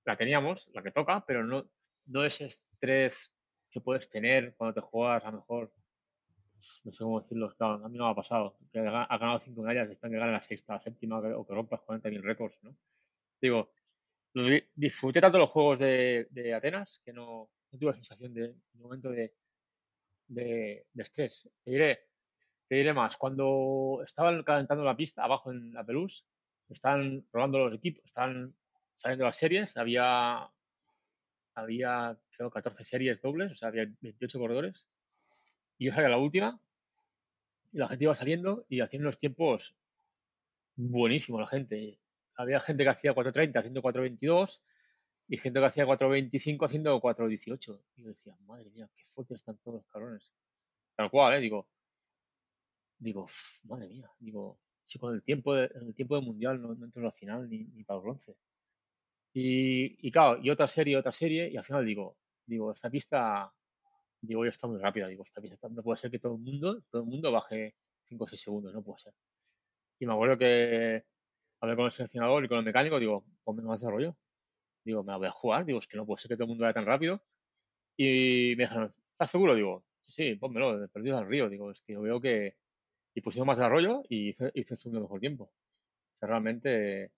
La teníamos, la que toca, pero no, no ese estrés que puedes tener cuando te juegas a lo mejor, no sé cómo decirlo, claro, a mí no me ha pasado, que ha ganado cinco medallas, están que gane la sexta, la séptima o que rompas 40.000 récords, ¿no? Digo, disfruté tanto los juegos de, de Atenas que no, no, tuve la sensación de, un momento de, de, de estrés. Te diré, te diré más, cuando estaban calentando la pista abajo en la Pelús, estaban probando los equipos, estaban saliendo las series, había, había creo 14 series dobles, o sea, había 28 corredores, y yo salía la última, y la gente iba saliendo y haciendo los tiempos buenísimos la gente. Había gente que hacía 4.30 haciendo 4.22 y gente que hacía 4.25 haciendo 4.18. Y yo decía, madre mía, qué fuertes están todos los cabrones. Tal cual, ¿eh? Digo, digo, madre mía, digo, si con el tiempo de, el tiempo del mundial no, entro en la final ni, ni para el bronce. Y, y, claro, y otra serie, otra serie, y al final digo, digo, esta pista, digo, ya está muy rápida, digo, esta pista no puede ser que todo el mundo, todo el mundo baje 5 o 6 segundos, no puede ser. Y me acuerdo que hablé con el seleccionador y con el mecánico, digo, ponme más de rollo. Digo, me voy a jugar, digo, es que no puede ser que todo el mundo vaya tan rápido. Y me dijeron, ¿estás seguro? Digo, sí, sí, pónmelo, perdido al río. Digo, es que yo veo que, y pusimos más desarrollo y hice, el segundo mejor tiempo. O sea, realmente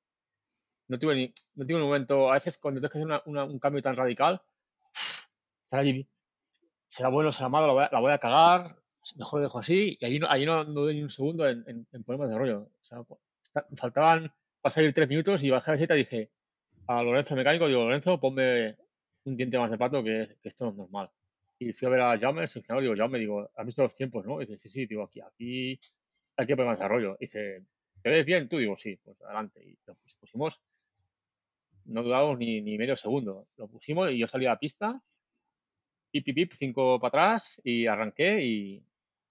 no tuve ni, no tuve un momento, a veces cuando tienes que hacer un cambio tan radical, estar allí, será bueno, será malo, la voy a, cagar, mejor lo dejo así, y allí no, allí no, doy ni un segundo en, en, en poner más desarrollo. O sea, faltaban para salir tres minutos y bajé la y dije a Lorenzo mecánico, digo, Lorenzo, ponme un diente más de pato que esto no es normal. Y fui a ver a Jaume, el seleccionador, digo, Jaume, digo, ¿has visto los tiempos, no? Y dice, sí, sí, digo, aquí, aquí hay que poner más desarrollo. Y dice, ¿te ves bien? Tú digo, sí, pues adelante. Y lo pusimos, no dudamos ni, ni medio segundo. Lo pusimos y yo salí a la pista, pip, pip, cinco para atrás y arranqué y,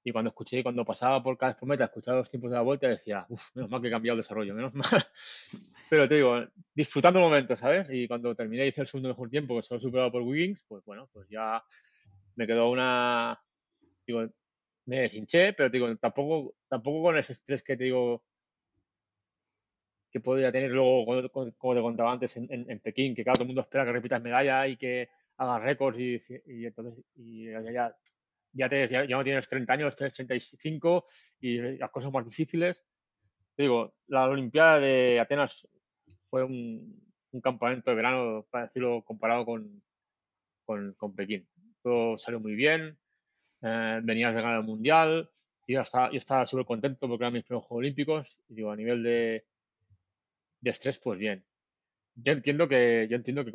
y cuando escuché, cuando pasaba por cada meta, escuchaba los tiempos de la vuelta, decía, uff, menos mal que he cambiado el desarrollo, menos mal. Pero te digo, disfrutando el momento, ¿sabes? Y cuando terminé hice el segundo mejor tiempo, que solo superado por Wiggins, pues bueno, pues ya me quedó una, digo, me deshinché, pero digo, tampoco, tampoco con ese estrés que te digo que podría tener luego, como, te contaba antes, en, en, Pekín, que claro, todo el mundo espera que repitas medalla y que hagas récords y, y, entonces y ya, ya, te, ya, no tienes 30 años, tienes 35 y las cosas más difíciles. Te digo, la Olimpiada de Atenas fue un, un campamento de verano, para decirlo, comparado con, con, con Pekín salió muy bien, eh, venías de ganar el mundial, y yo estaba, yo estaba súper contento porque eran mis primeros Juegos Olímpicos, y digo, a nivel de, de estrés, pues bien. Yo entiendo que, yo entiendo que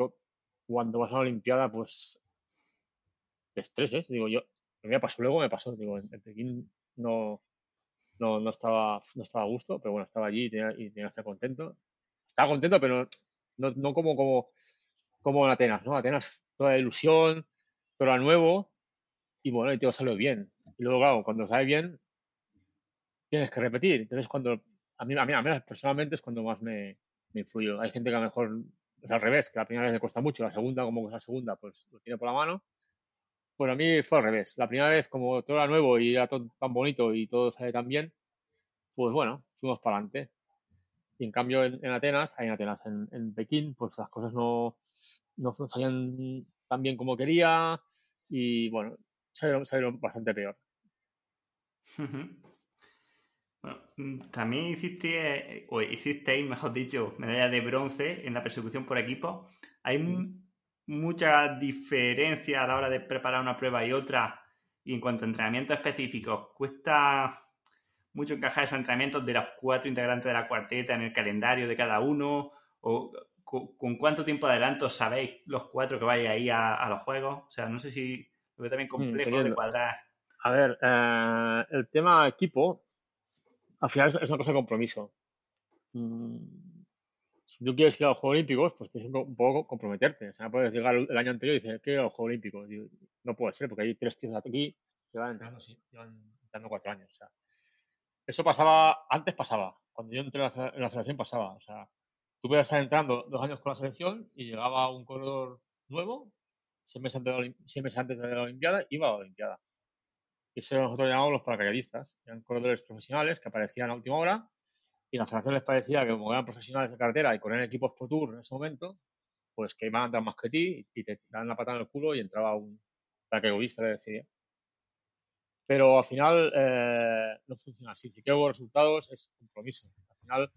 cuando vas a la Olimpiada, pues te estreses. Digo, yo, me pasó, luego me pasó. Digo, en, Pekín no, no, no, estaba, no estaba a gusto, pero bueno, estaba allí y tenía, y tenía que estar contento. Estaba contento, pero no, no como, como, como en Atenas, ¿no? Atenas, toda la ilusión, todo era nuevo y bueno, y te salió bien. Y luego, claro, cuando sale bien, tienes que repetir. Entonces, cuando a mí, a mí, a mí personalmente es cuando más me, me influyó. Hay gente que a lo mejor es al revés, que la primera vez le cuesta mucho, la segunda, como es la segunda, pues lo tiene por la mano. Bueno, a mí fue al revés. La primera vez, como todo era nuevo y era todo tan bonito y todo sale tan bien, pues bueno, fuimos para adelante. Y en cambio en, Atenas, en Atenas, en, Pekín, pues las cosas no, no salían tan bien como quería y bueno, salieron, salieron bastante peor. Bueno, mm, también hiciste, o hicisteis, mejor dicho, medalla de bronce en la persecución por equipo. Hay mucha diferencia a la hora de preparar una prueba y otra. Y en cuanto a entrenamientos específicos, ¿cuesta mucho encajar esos entrenamientos de los cuatro integrantes de la cuarteta en el calendario de cada uno? ¿O con, cuánto tiempo de adelanto sabéis los cuatro que vais ahí a, a los juegos? O sea, no sé si lo veo también mm, complejo de cuadrar. A ver, eh, el tema equipo, al final es una cosa de compromiso. Mm, si tú quieres ir a los Juegos Olímpicos, pues tienes que un poco comprometerte. O sea, puedes llegar el año anterior y decir, que ir a los Juegos Olímpicos. no puede ser, porque hay tres tíos aquí que van entrando, sí, llevan entrando cuatro años. O sea, eso pasaba, antes pasaba. Cuando yo entré en la, en la selección pasaba. O sea, tú podías estar entrando dos años con la selección y llegaba un corredor nuevo, seis meses antes de la, la Olimpiada, iba a la Olimpiada. Y eso nosotros llamamos los paracaidistas. Eran corredores profesionales que aparecían a última hora y la federación les parecía que como eran profesionales de carretera y con equipos Pro Tour en ese momento, pues que iban a entrar más que ti y te tiraban la pata en el culo y entraba un paracaidista, le decía. Pero al final eh, no funciona así. Si quiero resultados es compromiso. Al final,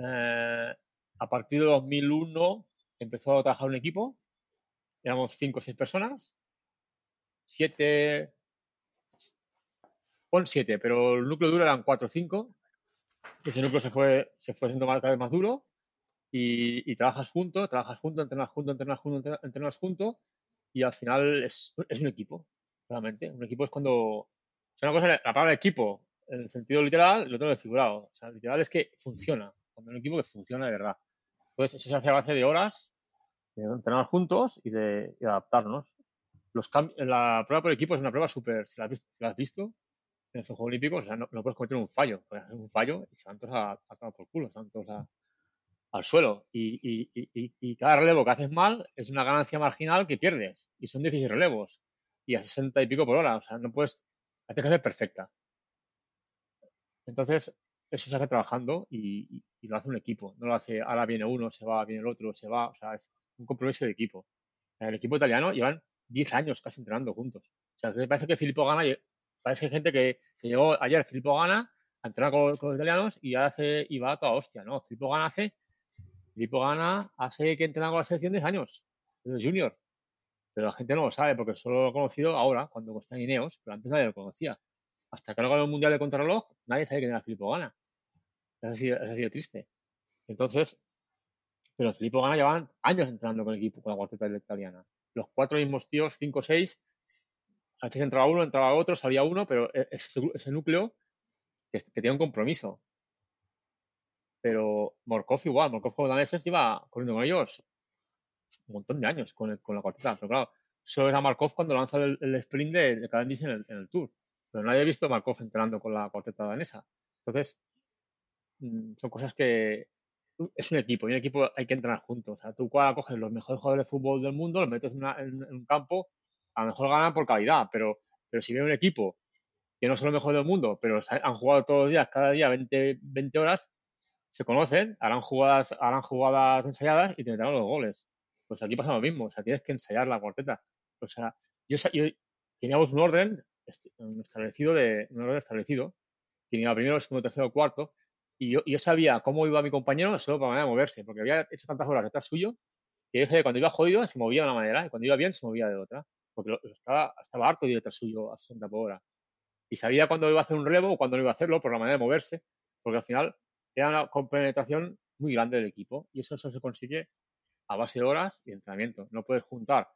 eh, a partir de 2001 empezó a trabajar un equipo. Éramos cinco o seis personas. Siete, pon siete, pero el núcleo duro eran cuatro o cinco. Ese núcleo se fue, se fue siendo cada vez más duro y, trabajas junto, trabajas junto, entrenas junto, entrenas junto, entrenas junto y al final es, un equipo, realmente. Un equipo es cuando... O una cosa, la palabra equipo, en el sentido literal, lo tengo desfigurado. O sea, literal es que funciona. Cuando un equipo que funciona de verdad. Entonces, eso se hace a base de horas, de entrenar juntos y de, adaptarnos. Los la prueba por equipo es una prueba súper, si la has visto, en estos Juegos Olímpicos, o sea, no, puedes cometer un fallo, puedes hacer un fallo y se van todos a, a por culo, se van todos al suelo. Y, y, y, cada relevo que haces mal es una ganancia marginal que pierdes. Y son 16 relevos. Y a 60 y pico por hora. O sea, no puedes, tienes que ser perfecta. Entonces, eso se hace trabajando y, lo hace un equipo. No lo hace, ahora viene uno, se va, viene el otro, se va. O sea, es un compromiso de equipo. El equipo italiano llevan 10 años casi entrenando juntos. O sea, me parece que Filippo gana Parece gente que, llegó ayer Filippo Gana a entrenar con, los italianos y hace y va a toda hostia, ¿no? Filippo Gana hace Filippo Gana hace que entrena con la selección 10 años, es junior. Pero la gente no lo sabe porque solo lo ha conocido ahora, cuando está en Ineos, pero antes nadie lo conocía. Hasta que no ganó el Mundial de Contrarreloj, nadie sabe quién era Filippo Gana. Eso ha sido, triste. Entonces, pero Filippo Gana llevan años entrenando con el equipo, con la cuarteta italiana. Los cuatro mismos tíos, cinco o seis, a veces entraba uno, entraba otro, salía uno, pero e, ese, núcleo que, tiene un compromiso. Pero Morkov igual, Morkov con los daneses iba corriendo con ellos un montón de años con, la cuarteta. Pero claro, solo era Markov cuando lanza el, sprint de, de en el, Tour. Pero nadie ha visto a Markov entrenando con la cuarteta danesa. Entonces, mm, son cosas que es un equipo, y un equipo hay que entrenar juntos. O sea, tú coges los mejores jugadores de fútbol del mundo, los metes en, en un campo a lo mejor ganan por calidad, pero, pero si ve un equipo que no son los mejores del mundo, pero han jugado todos los días, cada día 20, 20 horas, se conocen, harán jugadas, harán jugadas ensayadas y tendrán los goles. Pues aquí pasa lo mismo, o sea, tienes que ensayar la cuarteta. O sea, yo, teníamos un orden establecido de un orden establecido, que iba primero, segundo, tercero, cuarto, y yo, yo sabía cómo iba mi compañero solo para manera de moverse, porque había hecho tantas horas detrás suyo que yo sabía que cuando iba jodido se movía de una manera y cuando iba bien se movía de otra porque estaba, estaba harto de ir detrás suyo a 60 por hora. Y sabía cuándo iba a hacer un relevo o cuándo no iba a hacerlo por la manera de moverse, porque al final era una compenetración muy grande del equipo y eso, eso se consigue a base de horas y entrenamiento. No puedes juntar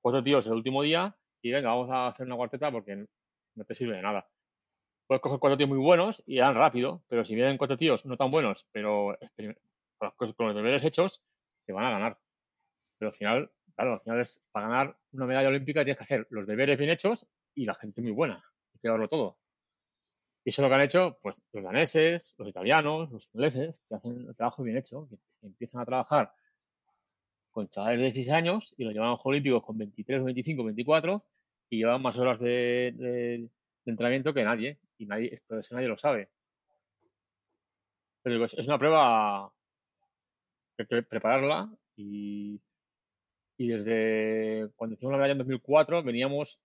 cuatro tíos el último día y venga, vamos a hacer una cuarteta porque no te sirve de nada. Puedes coger cuatro tíos muy buenos y dan rápido, pero si vienen cuatro tíos no tan buenos, pero con los deberes hechos, te van a ganar. Pero al final, claro, al final es para ganar una medalla olímpica tienes que hacer los deberes bien hechos y la gente muy buena. Hay que darlo todo. Y eso es lo que han hecho pues, los daneses, los italianos, los ingleses, que hacen el trabajo bien hecho, que empiezan a trabajar con chavales de 16 años y los llevan a los Juegos Olímpicos con 23, 25, 24 y llevan más horas de, entrenamiento que nadie. Y nadie, esto nadie lo sabe. Pero es una prueba que que prepararla y, y desde cuando hicimos la medalla en 2004 veníamos,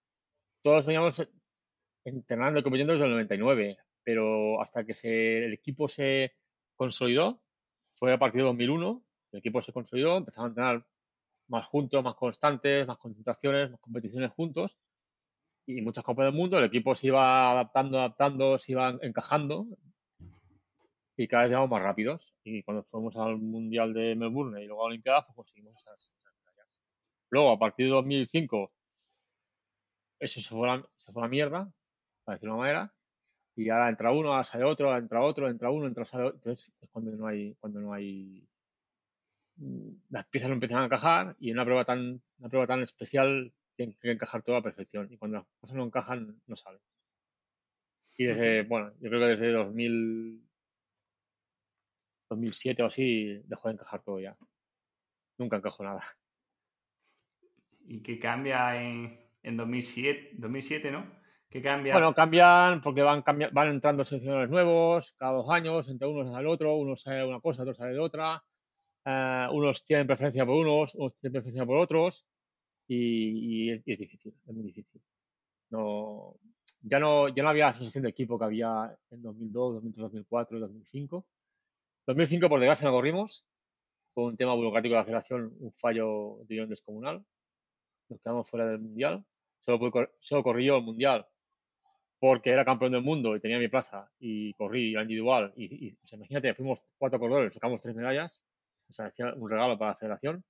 todos veníamos entrenando y compitiendo desde el 99, pero hasta que se, el equipo se consolidó, fue a partir de 2001, el equipo se consolidó, empezamos a entrenar más juntos, más constantes, más concentraciones, más competiciones juntos y muchas copas del mundo, el equipo se iba adaptando, adaptando, se iba encajando y cada vez íbamos más rápidos. Y cuando fuimos al Mundial de Melbourne y luego a la Olimpiada, pues conseguimos esas, medallas. Luego, a partir de 2005, eso se fue, a, se fue a la mierda, para decirlo de una manera, y ahora entra uno, sale otro, entra otro, entra uno, entra sale otro. Entonces es cuando no hay, cuando no hay mm, las piezas no empiezan a encajar y en una prueba tan, una prueba tan especial tienen que encajar todo a perfección. Y cuando las cosas no encajan, no salen. Y desde, bueno, yo creo que desde 2000, 2007 o así dejó de encajar todo ya. Nunca encajó nada. ¿Y qué cambia en, en 2007, 2007, no? ¿Qué cambia? Bueno, cambian porque van, van entrando seleccionadores nuevos cada dos años, entre unos sale el otro, uno sale una cosa, otro sale de otra. Eh, unos tienen preferencia por unos, otros tienen preferencia por otros y, es, difícil, es muy difícil. No, ya, no, ya no había la sensación de equipo que había en 2002, 2003, 2004, 2005. 2005, por desgracia, no corrimos. Por un tema burocrático de la federación, un fallo de descomunal. Nos quedamos fuera del mundial. Solo, solo corrí yo el mundial porque era campeón del mundo y tenía mi plaza y corrí la individual. Y, imagínate, fuimos cuatro corredores, sacamos tres medallas. O sea, un regalo para la federación.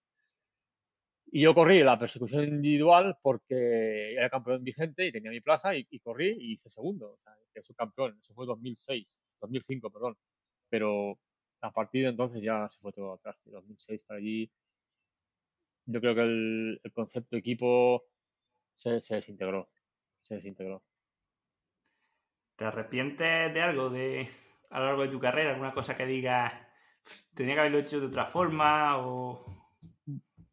Y yo corrí la persecución individual porque era campeón vigente y tenía mi plaza y, corrí y hice segundo. O sea, que soy campeón. Eso fue 2006, 2005, perdón. Pero a partir de entonces ya se fue todo atrás. De 2006 para allí, yo creo que el, concepto de equipo se, se, desintegró. Se desintegró. ¿Te arrepientes de algo de, a lo largo de tu carrera? ¿Alguna cosa que digas, tenía que haberlo hecho de otra forma? O...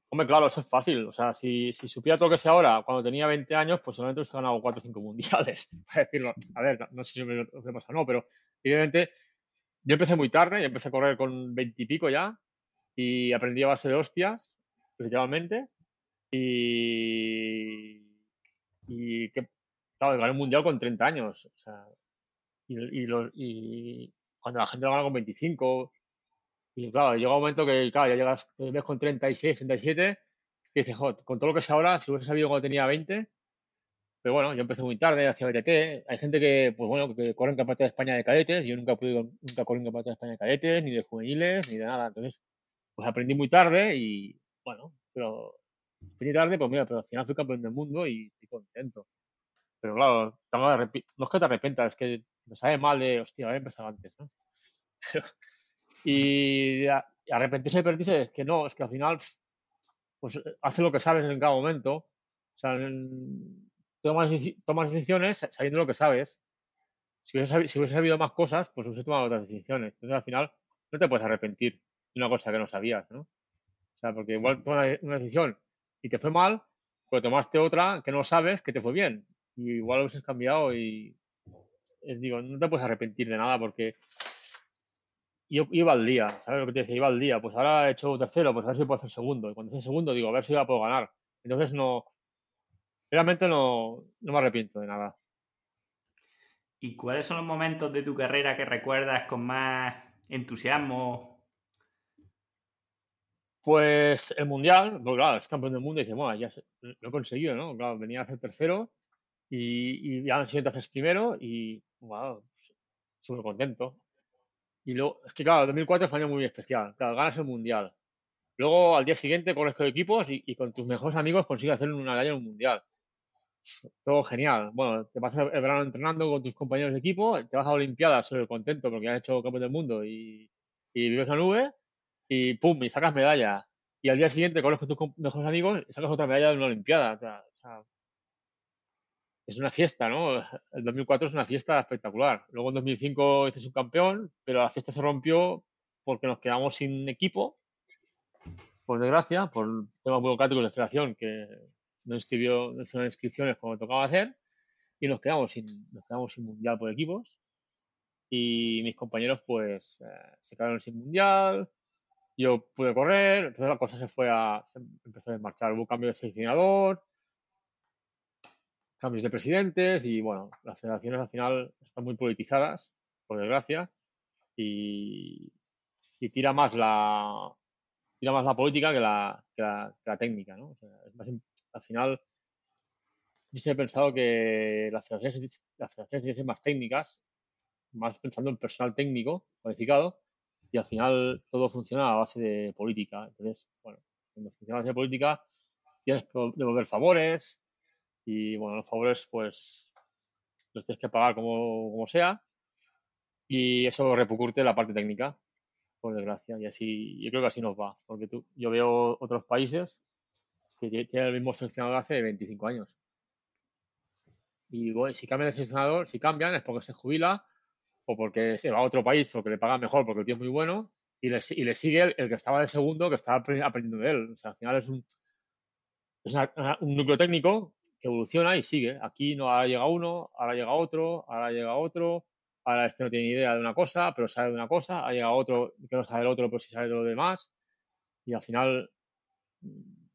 Hombre, claro, eso es fácil. O sea, si, supiera todo lo que sé ahora, cuando tenía 20 años, pues solamente hubiese ganado 4 o 5 mundiales. Para decirlo. A ver, no sé si me lo pasa o no, pero evidentemente yo empecé muy tarde, yo empecé a correr con 20 y pico ya y aprendí a base de hostias, literalmente. Y, y que, claro, gané un mundial con 30 años. O sea, y, y, cuando la gente lo gana con 25, y claro, llega un momento que, claro, ya llegas, ves con 36, 37, y dices, joder, con todo lo que sé ahora, si hubiese sabido cuando tenía 20, pero bueno, yo empecé muy tarde, hacia BTT. Hay gente que, pues bueno, que corre en campeonato de España de cadetes. Yo nunca he podido, nunca corrí en campeonato de España de cadetes, ni de juveniles, ni de nada. Entonces, pues aprendí muy tarde y, bueno, pero aprendí tarde, pues mira, pero al final fui campeón del mundo y estoy contento. Pero claro, no es que te arrepientas, es que me sabe mal de, hostia, haber empezado antes, ¿no? y arrepentirse y perderse es que no, es que al final, pues hace lo que sabes en cada momento. O sea, tomas, decisiones sabiendo lo que sabes. Si hubiese, sabido más cosas, pues hubiese tomado otras decisiones. Entonces, al final, no te puedes arrepentir de una cosa que no sabías, ¿no? O sea, porque igual tomas una decisión y te fue mal, pero tomaste otra que no sabes que te fue bien. Y igual lo hubieses cambiado y, es, digo, no te puedes arrepentir de nada porque yo iba al día, ¿sabes lo que te decía? Iba al día, pues ahora he hecho tercero, pues a ver si puedo hacer segundo. Y cuando hice segundo, digo, a ver si la puedo ganar. Entonces no, Realmente no, me arrepiento de nada. ¿Y cuáles son los momentos de tu carrera que recuerdas con más entusiasmo? Pues el mundial, pues claro, es campeón del mundo y dice, bueno, ya lo he conseguido, ¿no? Claro, venía a hacer tercero y, y ya al siguiente haces primero y, wow, súper contento. Y luego, es que claro, 2004 fue un año muy especial. Claro, ganas el mundial. Luego al día siguiente con equipos y, con tus mejores amigos consigues hacer una medalla en un mundial. Todo genial. Bueno, te vas el verano entrenando con tus compañeros de equipo, te vas a Olimpiadas súper contento porque has hecho campeón del mundo y, y vives la nube y pum, y sacas medalla. Y al día siguiente corres con tus mejores amigos y sacas otra medalla de una Olimpiada. O sea, es una fiesta, ¿no? El 2004 es una fiesta espectacular. Luego en 2005 hice campeón, pero la fiesta se rompió porque nos quedamos sin equipo, por desgracia, por temas burocráticos de federación que no inscribió, no hicieron inscripciones como tocaba hacer, y nos quedamos sin, nos quedamos sin mundial por equipos. Y mis compañeros, pues, eh, se quedaron sin mundial. Yo pude correr, entonces la cosa se fue a, se empezó a desmarchar. Hubo cambio de seleccionador, cambios de presidentes y bueno, las federaciones al final están muy politizadas, por desgracia, y, tira más la tira más la política que la, que la, técnica, ¿no? al final, yo siempre he pensado que las federaciones, las federaciones que más técnicas, más pensando en personal técnico cualificado, y al final todo funciona a base de política. Entonces, bueno, cuando funciona a base de política, tienes que devolver favores, y bueno, los favores pues los tienes que pagar como, como sea y eso repercute la parte técnica, por desgracia. Y así, yo creo que así nos va, porque tú, yo veo otros países que tienen el mismo seleccionador hace 25 años. Y bueno, si cambian de seleccionador, si cambian es porque se jubila o porque se va a otro país porque le pagan mejor porque el tío es muy bueno y le, y le sigue el, que estaba de segundo que estaba aprendiendo de él. O sea, al final es un, es un núcleo técnico evoluciona y sigue. Aquí no, ahora llega uno, ahora llega otro, ahora llega otro, ahora este no tiene ni idea de una cosa, pero sabe de una cosa, ha llegado otro que no sabe el otro, pero sí sabe de lo demás. Y al final mm,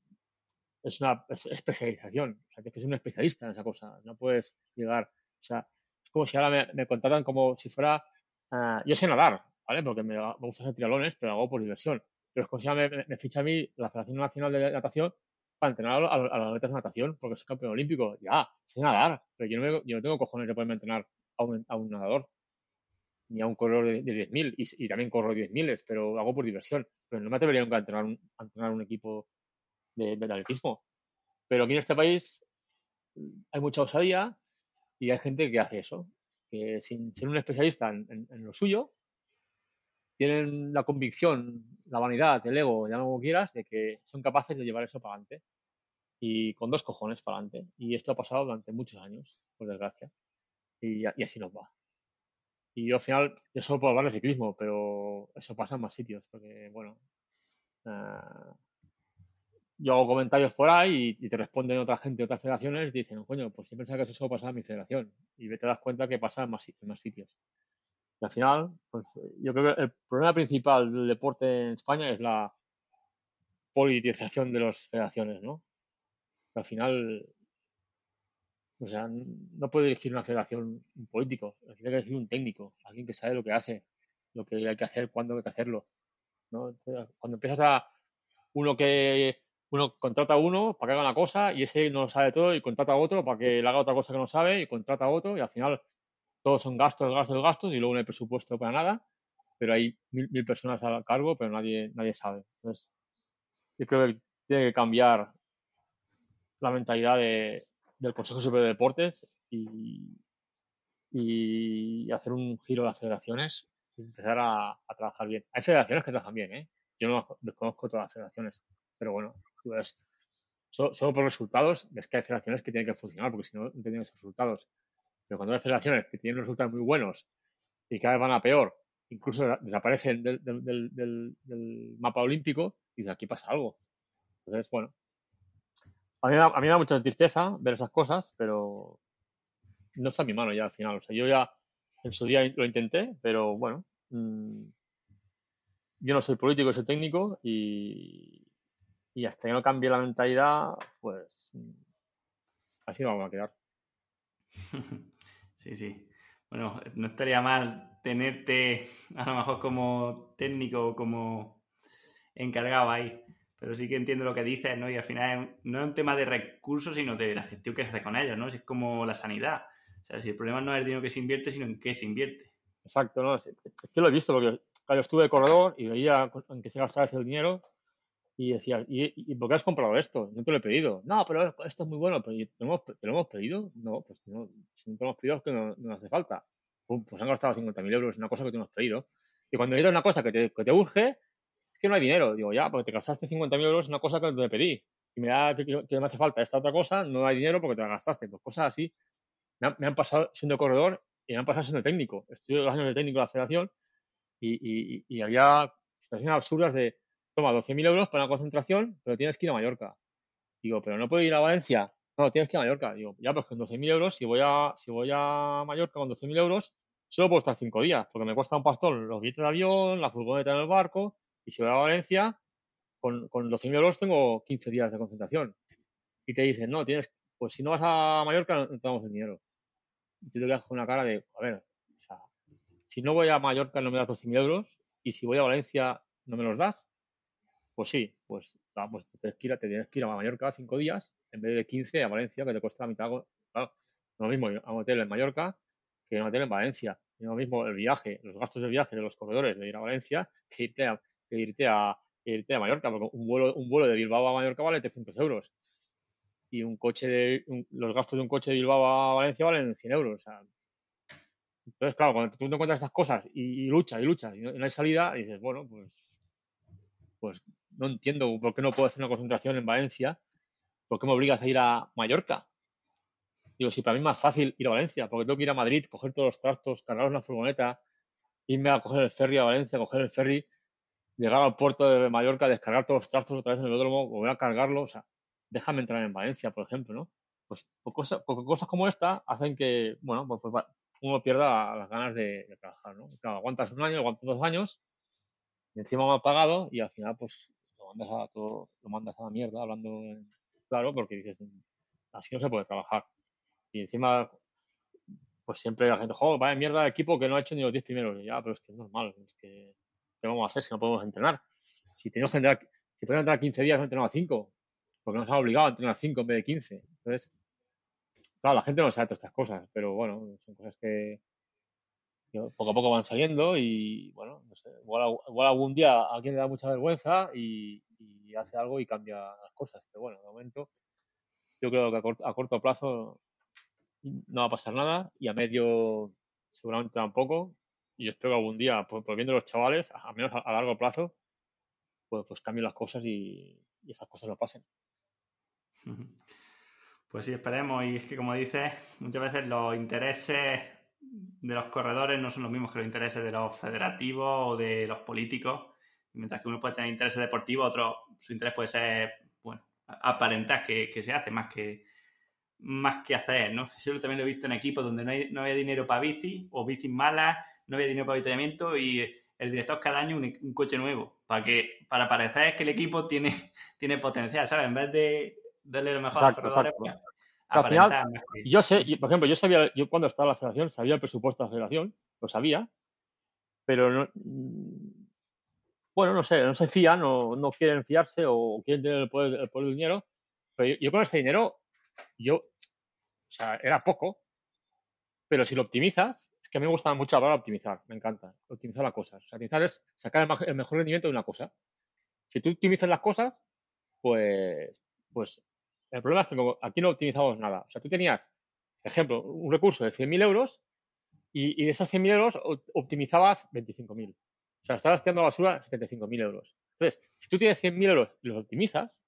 es una especialización. O sea, que ser un especialista en esa cosa. No puedes llegar. O sea, es como si ahora me, contratan como si fuera. Ah, yo sé nadar, ¿vale? Porque me, me gusta hacer tiralones, pero lo hago por diversión. Pero es como si me, me, ficha a mí la Federación Nacional de Natación para entrenar a, los atletas de natación, porque soy campeón olímpico. Ya, sé nadar, pero yo no, tengo cojones de poderme entrenar a un, a un nadador, ni a un corredor de, 10.000, y, y, también corro 10.000, pero lo hago por diversión. Pero no me atrevería nunca a entrenar un, a entrenar un equipo de, atletismo. Pero aquí en este país hay mucha osadía y hay gente que hace eso, que sin ser un especialista en, lo suyo, tienen la convicción, la vanidad, el ego, ya como quieras, de que son capaces de llevar eso para adelante. Y con dos cojones para adelante. Y esto ha pasado durante muchos años, por desgracia. Y, así nos va. Y yo al final, yo solo puedo hablar de ciclismo, pero eso pasa en más sitios, porque bueno, eh, yo hago comentarios por ahí y, te responden otra gente, otras federaciones, y dicen, coño, pues siempre pensaba que eso solo pasaba en mi federación. Y te das cuenta que pasa en más, en más sitios. Y al final, pues yo creo que el problema principal del deporte en España es la politización de las federaciones, ¿no? Al final, o sea, no puede dirigir una federación un político, tiene que dirigir un técnico, alguien que sabe lo que hace, lo que hay que hacer, cuándo hay que hacerlo. ¿no? Cuando empiezas a uno que uno contrata a uno para que haga una cosa y ese no sabe todo y contrata a otro para que le haga otra cosa que no sabe y contrata a otro y al final todos son gastos, gastos, gastos y luego no hay presupuesto para nada, pero hay mil, personas a cargo, pero nadie, nadie sabe. Entonces, yo creo que tiene que cambiar la mentalidad del Consejo Superior de Deportes y, hacer un giro a las federaciones y empezar a, trabajar bien. Hay federaciones que trabajan bien, ¿eh? Yo no desconozco todas las federaciones, pero bueno, ves, solo, por resultados ves que hay federaciones que tienen que funcionar, porque si no, no tienen esos resultados. Pero cuando hay federaciones que tienen resultados muy buenos y cada vez van a peor, incluso desaparecen del, del, mapa olímpico, y aquí pasa algo. Entonces, bueno, a mí, me da mucha tristeza ver esas cosas, pero no está en mi mano ya al final. O sea, yo ya en su día lo intenté, pero bueno, mm, yo no soy político, soy técnico y, y hasta que no cambie la mentalidad, pues mm, así vamos a quedar. Sí, sí. Bueno, no estaría mal tenerte a lo mejor como técnico o como encargado ahí. Pero sí que entiendo lo que dices, ¿no? Y al final no es un tema de recursos, sino de la gestión que se hace con ellos, ¿no? Es como la sanidad. O sea, si el problema no es el dinero que se invierte, sino en qué se invierte. Exacto, ¿no? Es que lo he visto, porque yo estuve de corredor y veía en qué se gastaba ese dinero Y decía, ¿y, ¿y por qué has comprado esto? No te lo he pedido. No, pero esto es muy bueno, pero ¿te lo hemos, te lo hemos pedido? No, pues no, si no te lo hemos pedido es que no, no hace falta. Pues han gastado 50.000 euros en una cosa que te hemos pedido. Y cuando necesitas una cosa que te, que te urge, que no hay dinero. Digo, ya, porque te gastaste 50.000 euros en una cosa que no te pedí. Y me da que, me hace falta esta otra cosa, no hay dinero porque te la gastaste. Pues cosas así me han, me pasado siendo corredor y me han pasado siendo técnico. Estudio dos años de técnico de la federación y, y, y había situaciones absurdas de, toma 12.000 euros para una concentración, pero tienes que ir a Mallorca. Digo, pero no puedo ir a Valencia. No, tienes que ir a Mallorca. Digo, ya, pues con 12.000 euros, si voy a, si voy a Mallorca con 12.000 euros, solo puedo estar cinco días, porque me cuesta un pastón los billetes de avión, la furgoneta en el barco, y si voy a Valencia, con, con 12.000 euros tengo 15 días de concentración. Y te dicen, no, tienes, pues si no vas a Mallorca, no, te damos el dinero. Y tú te quedas con una cara de, a ver, o sea, si no voy a Mallorca no me das 12.000 euros, y si voy a Valencia no me los das, pues sí, pues, pues te, tienes que ir a, Mallorca cinco días en vez de 15 a Valencia, que te cuesta la mitad. Claro, lo mismo a un hotel en Mallorca que a un hotel en Valencia. Lo mismo el viaje, los gastos de viaje de los corredores de ir a Valencia que irte a, que irte a, irte a Mallorca, porque un vuelo, un vuelo de Bilbao a Mallorca vale 300 euros. Y un coche de, los gastos de un coche de Bilbao a Valencia valen 100 euros. Entonces, claro, cuando tú te encuentras esas cosas y, luchas y luchas y no, hay salida, y dices, bueno, pues, pues no entiendo por qué no puedo hacer una concentración en Valencia, por qué me obligas a ir a Mallorca. Digo, si para mí es más fácil ir a Valencia, porque tengo que ir a Madrid, coger todos los trastos, cargar una furgoneta, irme a coger el ferry a Valencia, coger el ferry, llegar al puerto de Mallorca, descargar todos los trastos otra vez en el velódromo, volver a cargarlo, o sea, déjame entrar en Valencia, por ejemplo, ¿no? Pues por cosas, por cosas como esta hacen que, bueno, pues, pues uno pierda las ganas de, trabajar, ¿no? Claro, aguantas un año, aguantas dos años, y encima ha pagado, y al final, pues, lo mandas a todo, lo mandas a la mierda, hablando en- claro, porque dices, así no se puede trabajar. Y encima, pues siempre la gente, joder, vaya mierda de equipo que no ha hecho ni los 10 primeros. Y ya, pero es que es normal, es que, ¿qué vamos a hacer si no podemos entrenar? Si tenemos que entrenar, si podemos entrenar 15 días, no entrenamos 5, porque nos han obligado a entrenar 5 en vez de 15. Entonces, claro, la gente no sabe todas estas cosas, pero bueno, son cosas que, poco a poco van saliendo y, bueno, no sé, igual, igual algún día a alguien le da mucha vergüenza y, hace algo y cambia las cosas. Pero bueno, de momento, yo creo que a corto plazo no va a pasar nada y a medio seguramente tampoco. Y espero que algún día, pues, pues viendo los chavales, al menos a, largo plazo, pues, pues cambien las cosas y, y esas cosas no pasen. Pues sí, esperemos. Y es que, como dices, muchas veces los intereses de los corredores no son los mismos que los intereses de los federativos o de los políticos. Mientras que uno puede tener intereses deportivos, otro, su interés puede ser, bueno, aparentar que, que se hace más que, más que hacer, ¿no? Yo también lo he visto en equipos donde no, hay, no había dinero para bici o bicis malas, no había dinero para avituallamiento y el director cada año un, un coche nuevo para que para parecer que el equipo tiene, tiene potencial, ¿sabes? En vez de darle lo mejor Exacto, a los pues, O sea, al final. Yo sé, yo- por ejemplo, yo sabía, yo cuando estaba en la federación, sabía el presupuesto de la federación, lo sabía, pero no, mm, bueno, no sé, no se fían o no quieren fiarse o quieren tener el poder, el poder del dinero. Pero yo, yo con ese dinero, yo, o sea, era poco, pero si lo optimizas, que a mí me gusta mucho la palabra optimizar, me encanta, optimizar las cosas. O sea, optimizar es sacar el, mejor rendimiento de una cosa. Si tú optimizas las cosas, pues, pues el problema es que aquí no optimizamos nada. O sea, tú tenías, ejemplo, un recurso de 100.000 euros y, de esos 100.000 euros optimizabas 25.000. O sea, estabas tirando a la basura 75.000 euros. Entonces, si tú tienes 100.000 euros y los optimizas,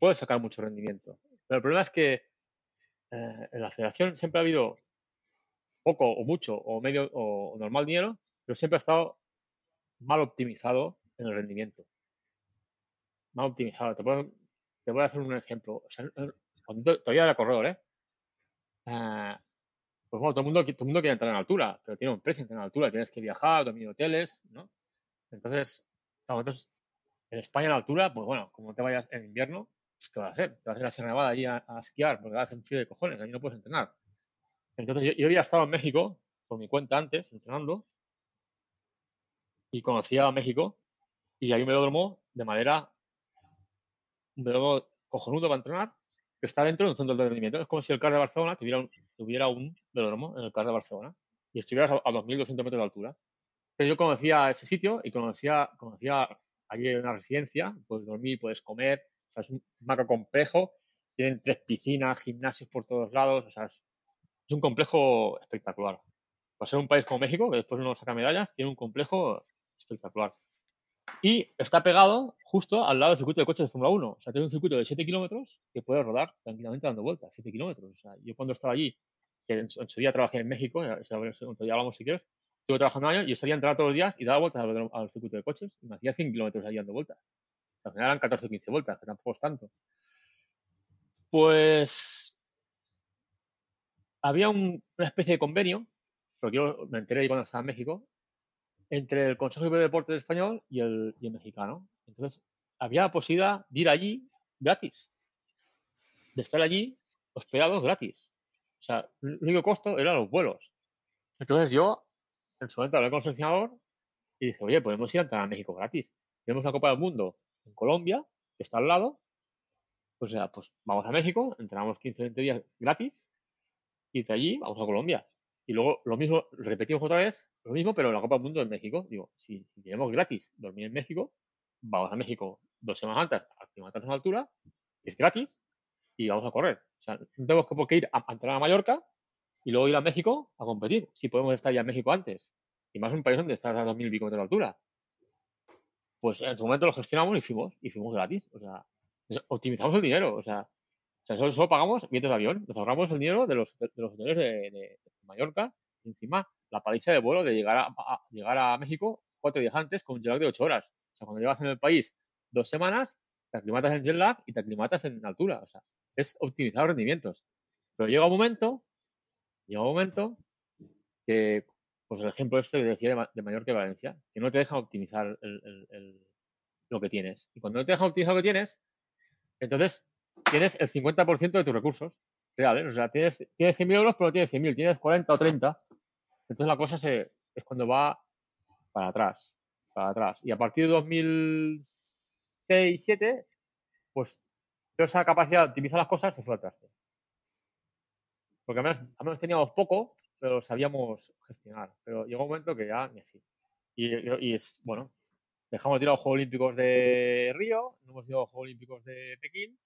puedes sacar mucho rendimiento. Pero el problema es que eh, en la federación siempre ha habido poco o mucho o medio o normal dinero, pero siempre ha estado mal optimizado en el rendimiento. Mal optimizado. Te, puedo- te voy a hacer un ejemplo. O sea, eh, todavía era corredor, ¿eh? Eh, pues bueno, todo el, mundo, todo el mundo quiere entrar en altura, pero tiene un precio entrar en altura. Tienes que viajar, dormir hoteles, ¿no? Entonces, entonces, en España en altura, pues bueno, como te vayas en invierno, pues, ¿qué vas a hacer? Te vas a ir a Sierra Nevada allí a, a esquiar porque va a hacer un frío de cojones, ahí no puedes entrenar. Entonces, yo, había estado en México por mi cuenta antes, entrenando, y conocía a México, y hay un velódromo de madera, un velódromo cojonudo para entrenar, que está dentro de un centro de rendimiento. Es como si el CAR de Barcelona tuviera un, tuviera un velódromo en el CAR de Barcelona y estuvieras a, a 2.200 metros de altura. Entonces yo conocía ese sitio y conocía, conocía allí una residencia, puedes dormir, puedes comer, o sea, es un macro complejo, tienen tres piscinas, gimnasios por todos lados, o sea, es, un complejo espectacular. Para ser un país como México, que después no saca medallas, tiene un complejo espectacular. Y está pegado justo al lado del circuito de coches de Fórmula 1. O sea, tiene un circuito de 7 kilómetros que puede rodar tranquilamente dando vueltas, 7 kilómetros. O sea, yo cuando estaba allí, que en su, día trabajé en México, ya, ya hablamos si quieres, estuve trabajando un año y salía a entrar todos los días y daba vueltas al, circuito de coches y me hacía 100 kilómetros ahí dando vueltas. Al final eran 14 o 15 vueltas, que tampoco es tanto. Pues había una especie de convenio, porque yo me enteré cuando estaba en México, entre el Consejo de Deportes Español y el, y el mexicano. Entonces, había la posibilidad de ir allí gratis, de estar allí hospedados gratis. O sea, el único costo eran los vuelos. Entonces yo en su momento hablé con el seleccionador y dije, oye, podemos ir a entrar a México gratis. Tenemos la Copa del Mundo en Colombia, que está al lado. O sea, pues vamos a México, entrenamos 15 20 días gratis y de allí vamos a Colombia. Y luego lo mismo, repetimos otra vez, lo mismo, pero en la Copa del Mundo en México. Digo, si, tenemos gratis dormir en México, vamos a México dos semanas antes, aclimatarnos a altura, es gratis y vamos a correr. O sea, no tenemos que ir a, a a Mallorca y luego ir a México a competir, si podemos estar ya en México antes. Y más un país donde estás a 2.000 y pico de altura. Pues en su momento lo gestionamos y fuimos, y fuimos gratis. O sea, optimizamos el dinero. O sea, solo, pagamos billetes de avión, nos ahorramos el dinero de los, de, los hoteles de, Mallorca, y encima la paliza de vuelo de llegar a, llegar a México cuatro días antes con un jet lag de ocho horas. O sea, cuando llegas en el país dos semanas, te aclimatas en jet lag y te aclimatas en altura. O sea, es optimizar los rendimientos. Pero llega un momento llega un momento que, pues el ejemplo este que decía de, mayor que Valencia, que no te deja optimizar lo que tienes. Y cuando no te deja optimizar lo que tienes, entonces tienes el 50% de tus recursos reales. O sea, tienes, tienes 100.000 euros, pero no tienes 100.000, tienes 40 o 30. Entonces la cosa se, es cuando va para atrás, para atrás. Y a partir de 2006, 2007, pues toda esa capacidad de optimizar las cosas se fue al. Porque al menos, teníamos poco, pero sabíamos gestionar. Pero llegó un momento que ya ni así. Y, es, bueno, dejamos de ir a los Juegos Olímpicos de Río, no hemos ido a los Juegos Olímpicos de Pekín,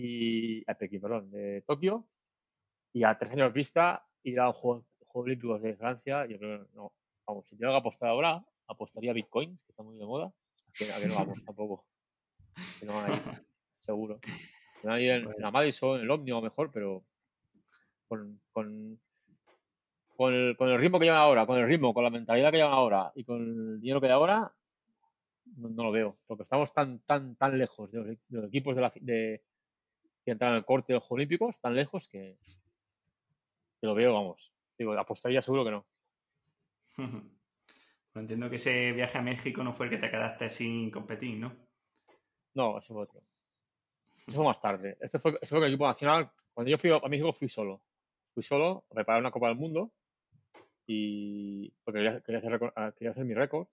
y a Pekín, perdón, de Tokio, y a tres años vista ir a los Juegos, Olímpicos de Francia, yo creo que no. Vamos, si tengo que apostar ahora, apostaría Bitcoins, que está muy de moda. A que, no vamos tampoco. Que no van a ir, seguro. Que van en, en la Madison, en el Omnio mejor, pero con, con, con, el, con el ritmo que llevan ahora, con el ritmo, con la mentalidad que llevan ahora y con el dinero que hay ahora, no, lo veo. Porque estamos tan, tan, tan lejos de los, equipos de, la, de que entran en el corte de los Olímpicos, tan lejos que, que lo veo, vamos. Digo, apostaría seguro que no. entiendo que ese viaje a México no fue el que te quedaste sin competir, ¿no? No, ese fue otro. Eso fue más tarde. Este fue, este fue el equipo nacional. Cuando yo fui a México fui solo fui solo a una Copa del Mundo y porque quería, hacer, ah, quería hacer mi récord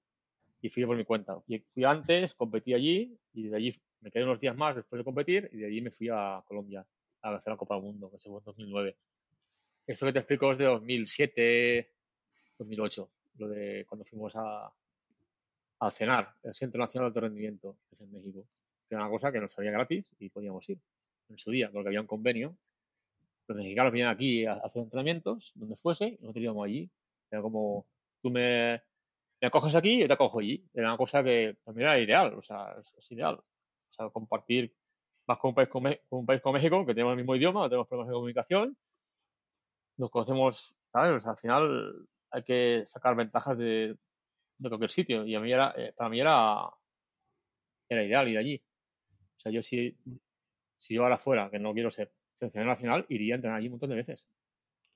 y fui por mi cuenta. Y fui antes, competí allí y de allí me quedé unos días más después de competir y de allí me fui a Colombia a hacer la Copa del Mundo, que se fue en 2009. Esto que te explico es de 2007, 2008, lo de cuando fuimos a, a cenar, el Centro Nacional de Rendimiento, que es en México, era una cosa que nos salía gratis y podíamos ir en su día, porque había un convenio los mexicanos venían aquí a, hacer entrenamientos, donde fuese, y nosotros íbamos allí. Era como, tú me, me coges aquí y te cojo allí. Era una cosa que también era ideal, o sea, es, ideal. O sea, compartir más con un país como, un país como México, que tenemos el mismo idioma, no tenemos problemas de comunicación, nos conocemos, ¿sabes? al final hay que sacar ventajas de, de cualquier sitio. Y a mí era, eh, para mí era, era ideal ir allí. O sea, yo si, si yo ahora fuera, que no quiero ser, seleccionado nacional, iría a entrenar allí un montón de veces.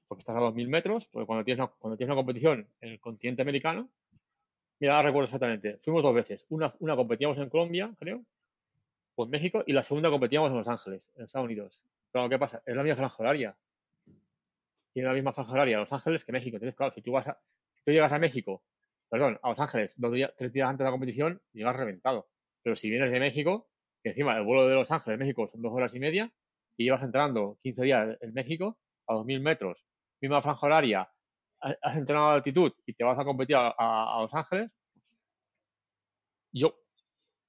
Porque estás a 2.000 metros, porque cuando tienes, cuando tienes una competición en el continente americano, mira, ahora recuerdo exactamente, fuimos dos veces. Una, competíamos en Colombia, creo, o en México, y la segunda competíamos en Los Ángeles, en Estados Unidos. Pero ¿qué pasa? Es la misma franja horaria. Tiene la misma franja horaria Los Ángeles que México. Entonces, claro, si tú, vas a, si llegas a México, perdón, a Los Ángeles, tres días antes de la competición, llegas reventado. Pero si vienes de México, que encima el vuelo de Los Ángeles, México, son dos horas y media, y llevas entrando 15 días en México a 2.000 metros, misma franja horaria, has entrenado a altitud y te vas a competir a, Los Ángeles, yo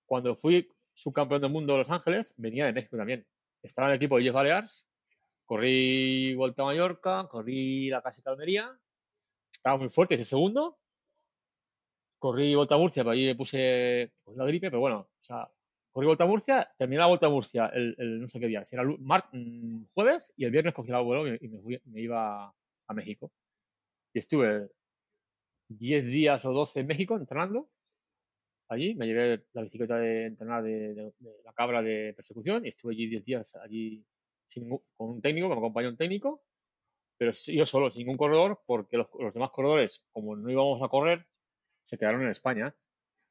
cuando fui subcampeón del mundo de Los Ángeles, venía de México también. Estaba en el equipo de Jeff Balears, corrí Vuelta a Mallorca, corrí la de Almería, estaba muy fuerte ese segundo, corrí Vuelta a Murcia, pero ahí me puse pues, la gripe, pero bueno, o sea, corrí Vuelta a Murcia, terminé la Vuelta a Murcia el, no sé qué día, si era mm, jueves y el viernes cogí el vuelo y, me, fui, me iba a México. Y estuve 10 días o 12 en México entrenando allí. Me llevé la bicicleta de entrenar de, la cabra de persecución y estuve allí 10 días allí con un técnico, me acompañó un técnico, pero yo solo, sin ningún corredor, porque los, demás corredores, como no íbamos a correr, se quedaron en España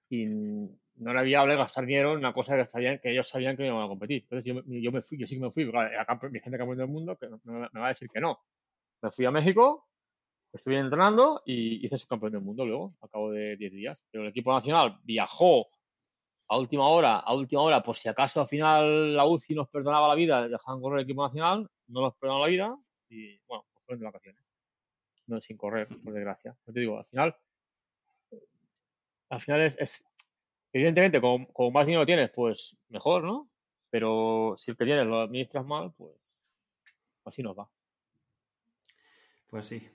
y no era viable gastar dinero en una cosa que, estarían, que ellos sabían que iban a competir. Entonces yo, yo, me fui, yo sí que me fui, porque mi gente campeón del mundo que me, va a decir que no. Me fui a México, estuve entrenando y hice su campeón del mundo luego, a cabo de 10 días. Pero el equipo nacional viajó a última hora, a última hora, por si acaso al final la UCI nos perdonaba la vida, dejaban correr el equipo nacional, no nos perdonó la vida y bueno, pues fueron de vacaciones. No sin correr, por desgracia. te digo, al final, al final es, evidentemente, como, más dinero tienes, pues mejor, ¿no? Pero si el que tienes lo administras mal, pues así nos va. Pues sí,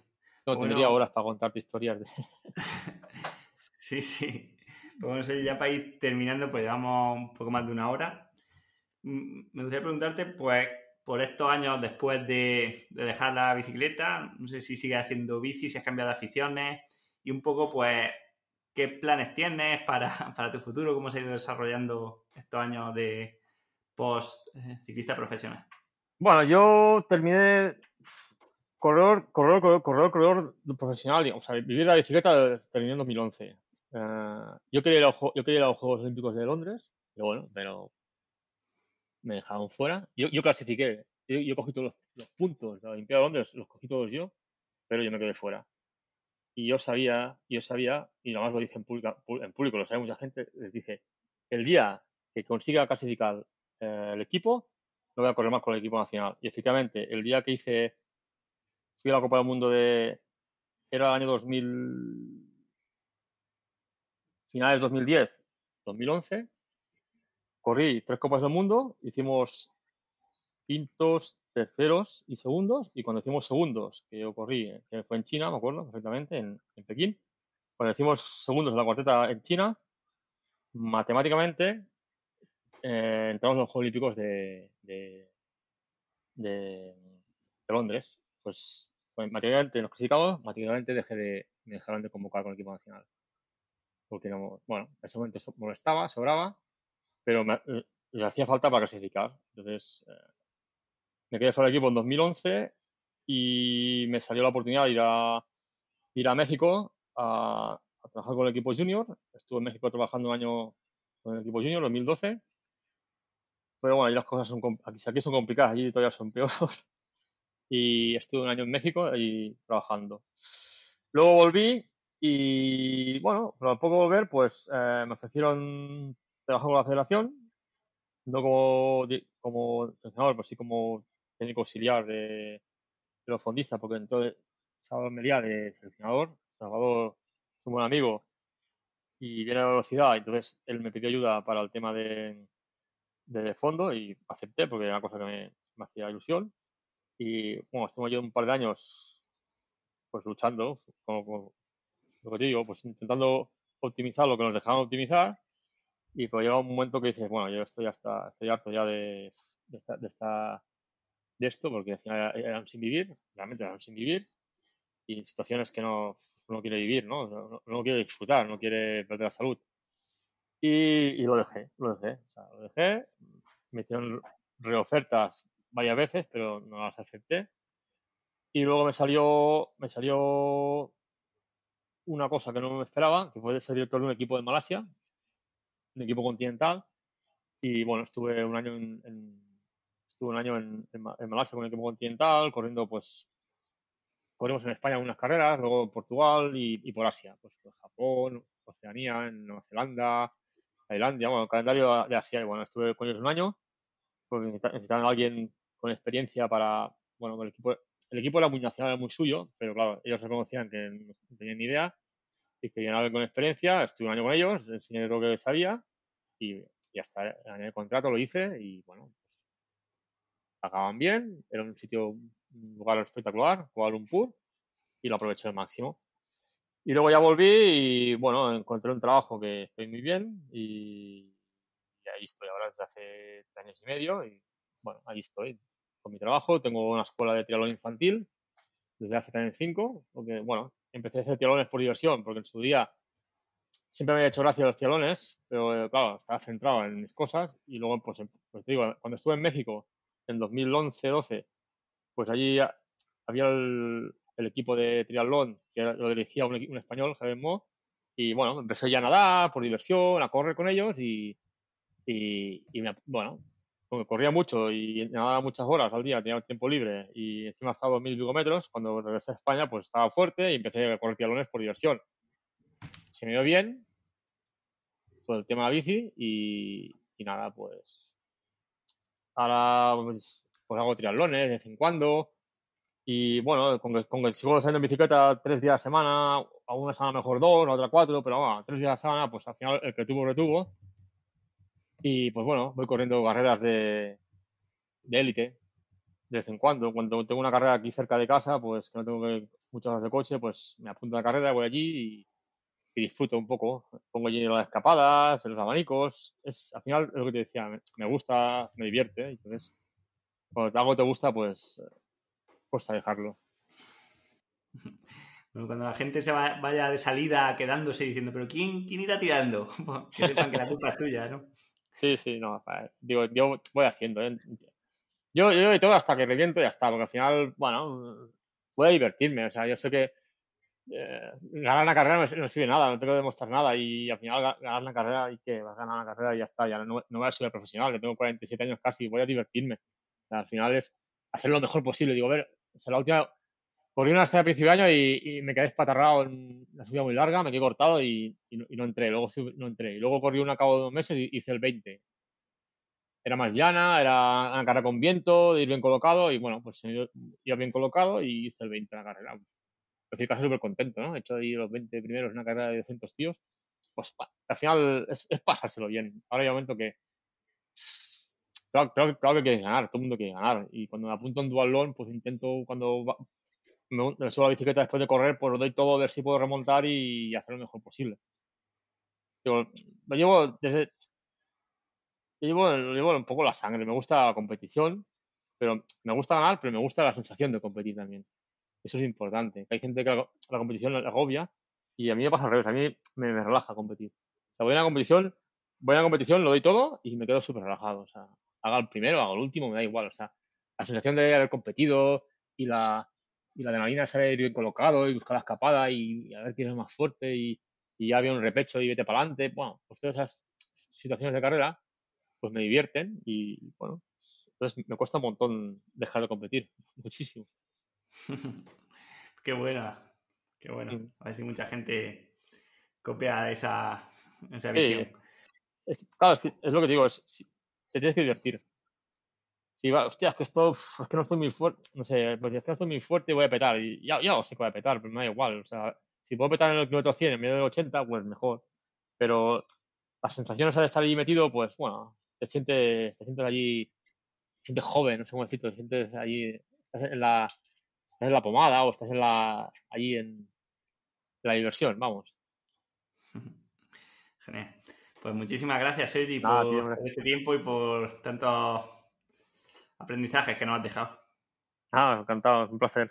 no tendría horas para contarte historias. De... sí, sí. Pues bueno, ya para ir terminando, pues llevamos un poco más de una hora. Mm, me gustaría preguntarte, pues, por estos años después de, dejar la bicicleta, no sé si sigues haciendo bici, si has cambiado de aficiones y un poco, pues, qué planes tienes para, para tu futuro, cómo se ha ido desarrollando estos años de post eh, ciclista profesional. Bueno, yo terminé corredor, corredor, corredor, corredor, profesional, o sea, la bicicleta terminé en 2011. Eh, yo, quería ir a, yo quería los Juegos Olímpicos de Londres, pero bueno, pero me dejaron fuera. Yo, yo clasifiqué, yo, cogí todos los, puntos de la Olimpiada de Londres, los cogí todos yo, pero yo me quedé fuera. Y yo sabía, yo sabía, y nada más lo dije en en público lo sabe mucha gente, les dije, el día que consiga clasificar eh, el equipo, no voy a correr más con el equipo nacional. Y efectivamente, el día que hice fui a la Copa del Mundo de. Era el año 2000. Finales 2010, 2011. Corrí tres Copas del Mundo, hicimos quintos, terceros y segundos. Y cuando hicimos segundos, que yo corrí, que fue en China, me acuerdo perfectamente, en, Pekín. Cuando hicimos segundos en la cuarteta en China, matemáticamente eh, entramos en los Juegos Olímpicos de, de, de Londres pues, pues materialmente nos clasificamos, materialmente dejé de, me dejaron de convocar con el equipo nacional. Porque no, bueno, en ese momento molestaba, sobraba, pero me, eh, les hacía falta para clasificar. Entonces, eh, me quedé fuera del equipo en 2011 y me salió la oportunidad de ir a, ir a México a, trabajar con el equipo junior. Estuve en México trabajando un año con el equipo junior, 2012. Pero bueno, ahí las cosas son, aquí, aquí son complicadas, allí todavía son peores y estuve un año en México y trabajando. Luego volví y bueno, a poco volver, pues eh, me ofrecieron trabajar con la federación, no como, como seleccionador, pues sí como técnico auxiliar de, los fondistas, porque entonces Salvador Mería de seleccionador, Salvador es un buen amigo y viene a la velocidad, entonces él me pidió ayuda para el tema de, de fondo y acepté porque era una cosa que me hacía ilusión. Y bueno, estuve yo un par de años pues luchando, como, lo que digo, pues intentando optimizar lo que nos dejaban optimizar. Y pues llega un momento que dices, bueno, yo estoy hasta, estoy harto ya de, de, esta, de, esta, de esto, porque al final eran sin vivir, realmente eran sin vivir, y situaciones que no, no quiere vivir, ¿no? No, no quiere disfrutar, no quiere perder la salud. Y, y lo dejé, lo dejé, o sea, lo dejé, me hicieron reofertas varias veces, pero no las acepté. Y luego me salió, me salió una cosa que no me esperaba, que fue ser director de un equipo de Malasia, un equipo continental. Y bueno, estuve un año en, estuve un año en, Malasia con un equipo continental, corriendo pues corrimos en España unas carreras, luego en Portugal y, por Asia, pues Japón, Oceanía, en Nueva Zelanda, Tailandia, bueno, el calendario de Asia, y bueno, estuve con ellos un año, porque necesitaban a alguien con experiencia para, bueno, el equipo, el equipo era muy nacional, era muy suyo, pero claro, ellos reconocían que no tenían ni idea y que alguien con experiencia, estuve un año con ellos, enseñé lo que sabía y ya está, en el contrato lo hice y bueno, pues, pagaban bien, era un sitio, un lugar espectacular, Kuala Lumpur, y lo aproveché al máximo. Y luego ya volví y bueno, encontré un trabajo que estoy muy bien y, ahí estoy ahora desde hace tres años y medio y bueno, ahí estoy con mi trabajo. Tengo una escuela de triatlón infantil desde hace también cinco, porque bueno, empecé a hacer triatlones por diversión, porque en su día siempre me había hecho gracia los triatlones, pero eh, claro, estaba centrado en mis cosas y luego pues, em, pues te digo, cuando estuve en México en 2011-12, pues allí había el, equipo de triatlón que lo dirigía un, un español, Javier Mo, y bueno, empecé ya a nadar por diversión, a correr con ellos y, y, y me, bueno, como corría mucho y nadaba muchas horas al día, tenía tiempo libre y encima estaba a 2.000 metros, cuando regresé a España pues estaba fuerte y empecé a correr triatlones por diversión. Se me dio bien por el tema de la bici y, y nada, pues ahora pues, pues, hago triatlones de vez en cuando y bueno, con con que sigo saliendo en bicicleta tres días a la semana, a una semana mejor dos, a otra cuatro, pero bueno, tres días a la semana, pues al final el que tuvo, retuvo y pues bueno, voy corriendo carreras de, élite de vez en cuando. Cuando tengo una carrera aquí cerca de casa, pues que no tengo que, muchas horas de coche, pues me apunto a la carrera, voy allí y, disfruto un poco. Pongo allí las escapadas, los abanicos. Es, al final es lo que te decía, me, gusta, me divierte. Entonces, cuando algo te gusta, pues cuesta dejarlo. Bueno, cuando la gente se vaya de salida quedándose diciendo, pero ¿quién, quién irá tirando? que sepan que la culpa es tuya, ¿no? Sí, sí, no. Digo, yo voy haciendo. ¿eh? Yo, yo de todo hasta que reviento y ya está, porque al final, bueno, voy a divertirme. O sea, yo sé que eh, ganar una carrera no, sirve nada, no tengo que demostrar nada y al final ganar una carrera y que vas a ganar una carrera y ya está, ya no, no voy a ser profesional, yo tengo 47 años casi, voy a divertirme. al final es hacer lo mejor posible. Digo, a ver, o sea, la última, corrí una estrella a principio de año y, me quedé espatarrado en una subida muy larga, me quedé cortado y, no, entré. Luego no entré. Y luego corrí una a cabo de dos meses y hice el 20. Era más llana, era una carrera con viento, de ir bien colocado y bueno, pues iba bien colocado y hice el 20 en la carrera. Pues, estoy casi súper contento, ¿no? He hecho ahí los 20 primeros en una carrera de 200 tíos. Pues al final es, pasárselo bien. Ahora hay un momento que Claro, claro, claro, que quieres ganar, todo el mundo quiere ganar. Y cuando me apunto en dualón, pues intento, cuando me, subo a la bicicleta después de correr, pues lo doy todo a ver si puedo remontar y hacer lo mejor posible. Yo, lo llevo desde. Yo llevo, lo llevo un poco la sangre. Me gusta la competición, pero me gusta ganar, pero me gusta la sensación de competir también. Eso es importante. Hay gente que la, competición la agobia y a mí me pasa al revés. A mí me, relaja competir. O sea, voy a una competición, voy a una competición, lo doy todo y me quedo súper relajado. O sea, haga el primero, haga el último, me da igual. O sea, la sensación de haber competido y la, y la adrenalina ser bien colocado y buscar la escapada y, a ver quién es más fuerte y, ya había un repecho y vete para adelante. Bueno, pues todas esas situaciones de carrera pues me divierten y bueno, entonces me cuesta un montón dejar de competir, muchísimo. qué buena, qué bueno. A ver si mucha gente copia esa, esa visión. claro, es, lo que digo, es, te tienes que divertir. Si va, hostia, es que esto, es que no estoy muy fuerte, no sé, pues es que no estoy muy fuerte y voy a petar. Y ya, ya sé que voy a petar, pero me da igual. O sea, si puedo petar en el kilómetro 100 en medio del 80, pues mejor. Pero las sensaciones de estar allí metido, pues bueno, te sientes, te sientes allí, te sientes joven, no sé cómo decirlo, te sientes allí, estás en la, estás en la pomada o estás en la, allí en la diversión, vamos. Genial. Pues muchísimas gracias, Sergi, por este tiempo y por tantos aprendizajes que nos has dejado. Ah, encantado, un placer.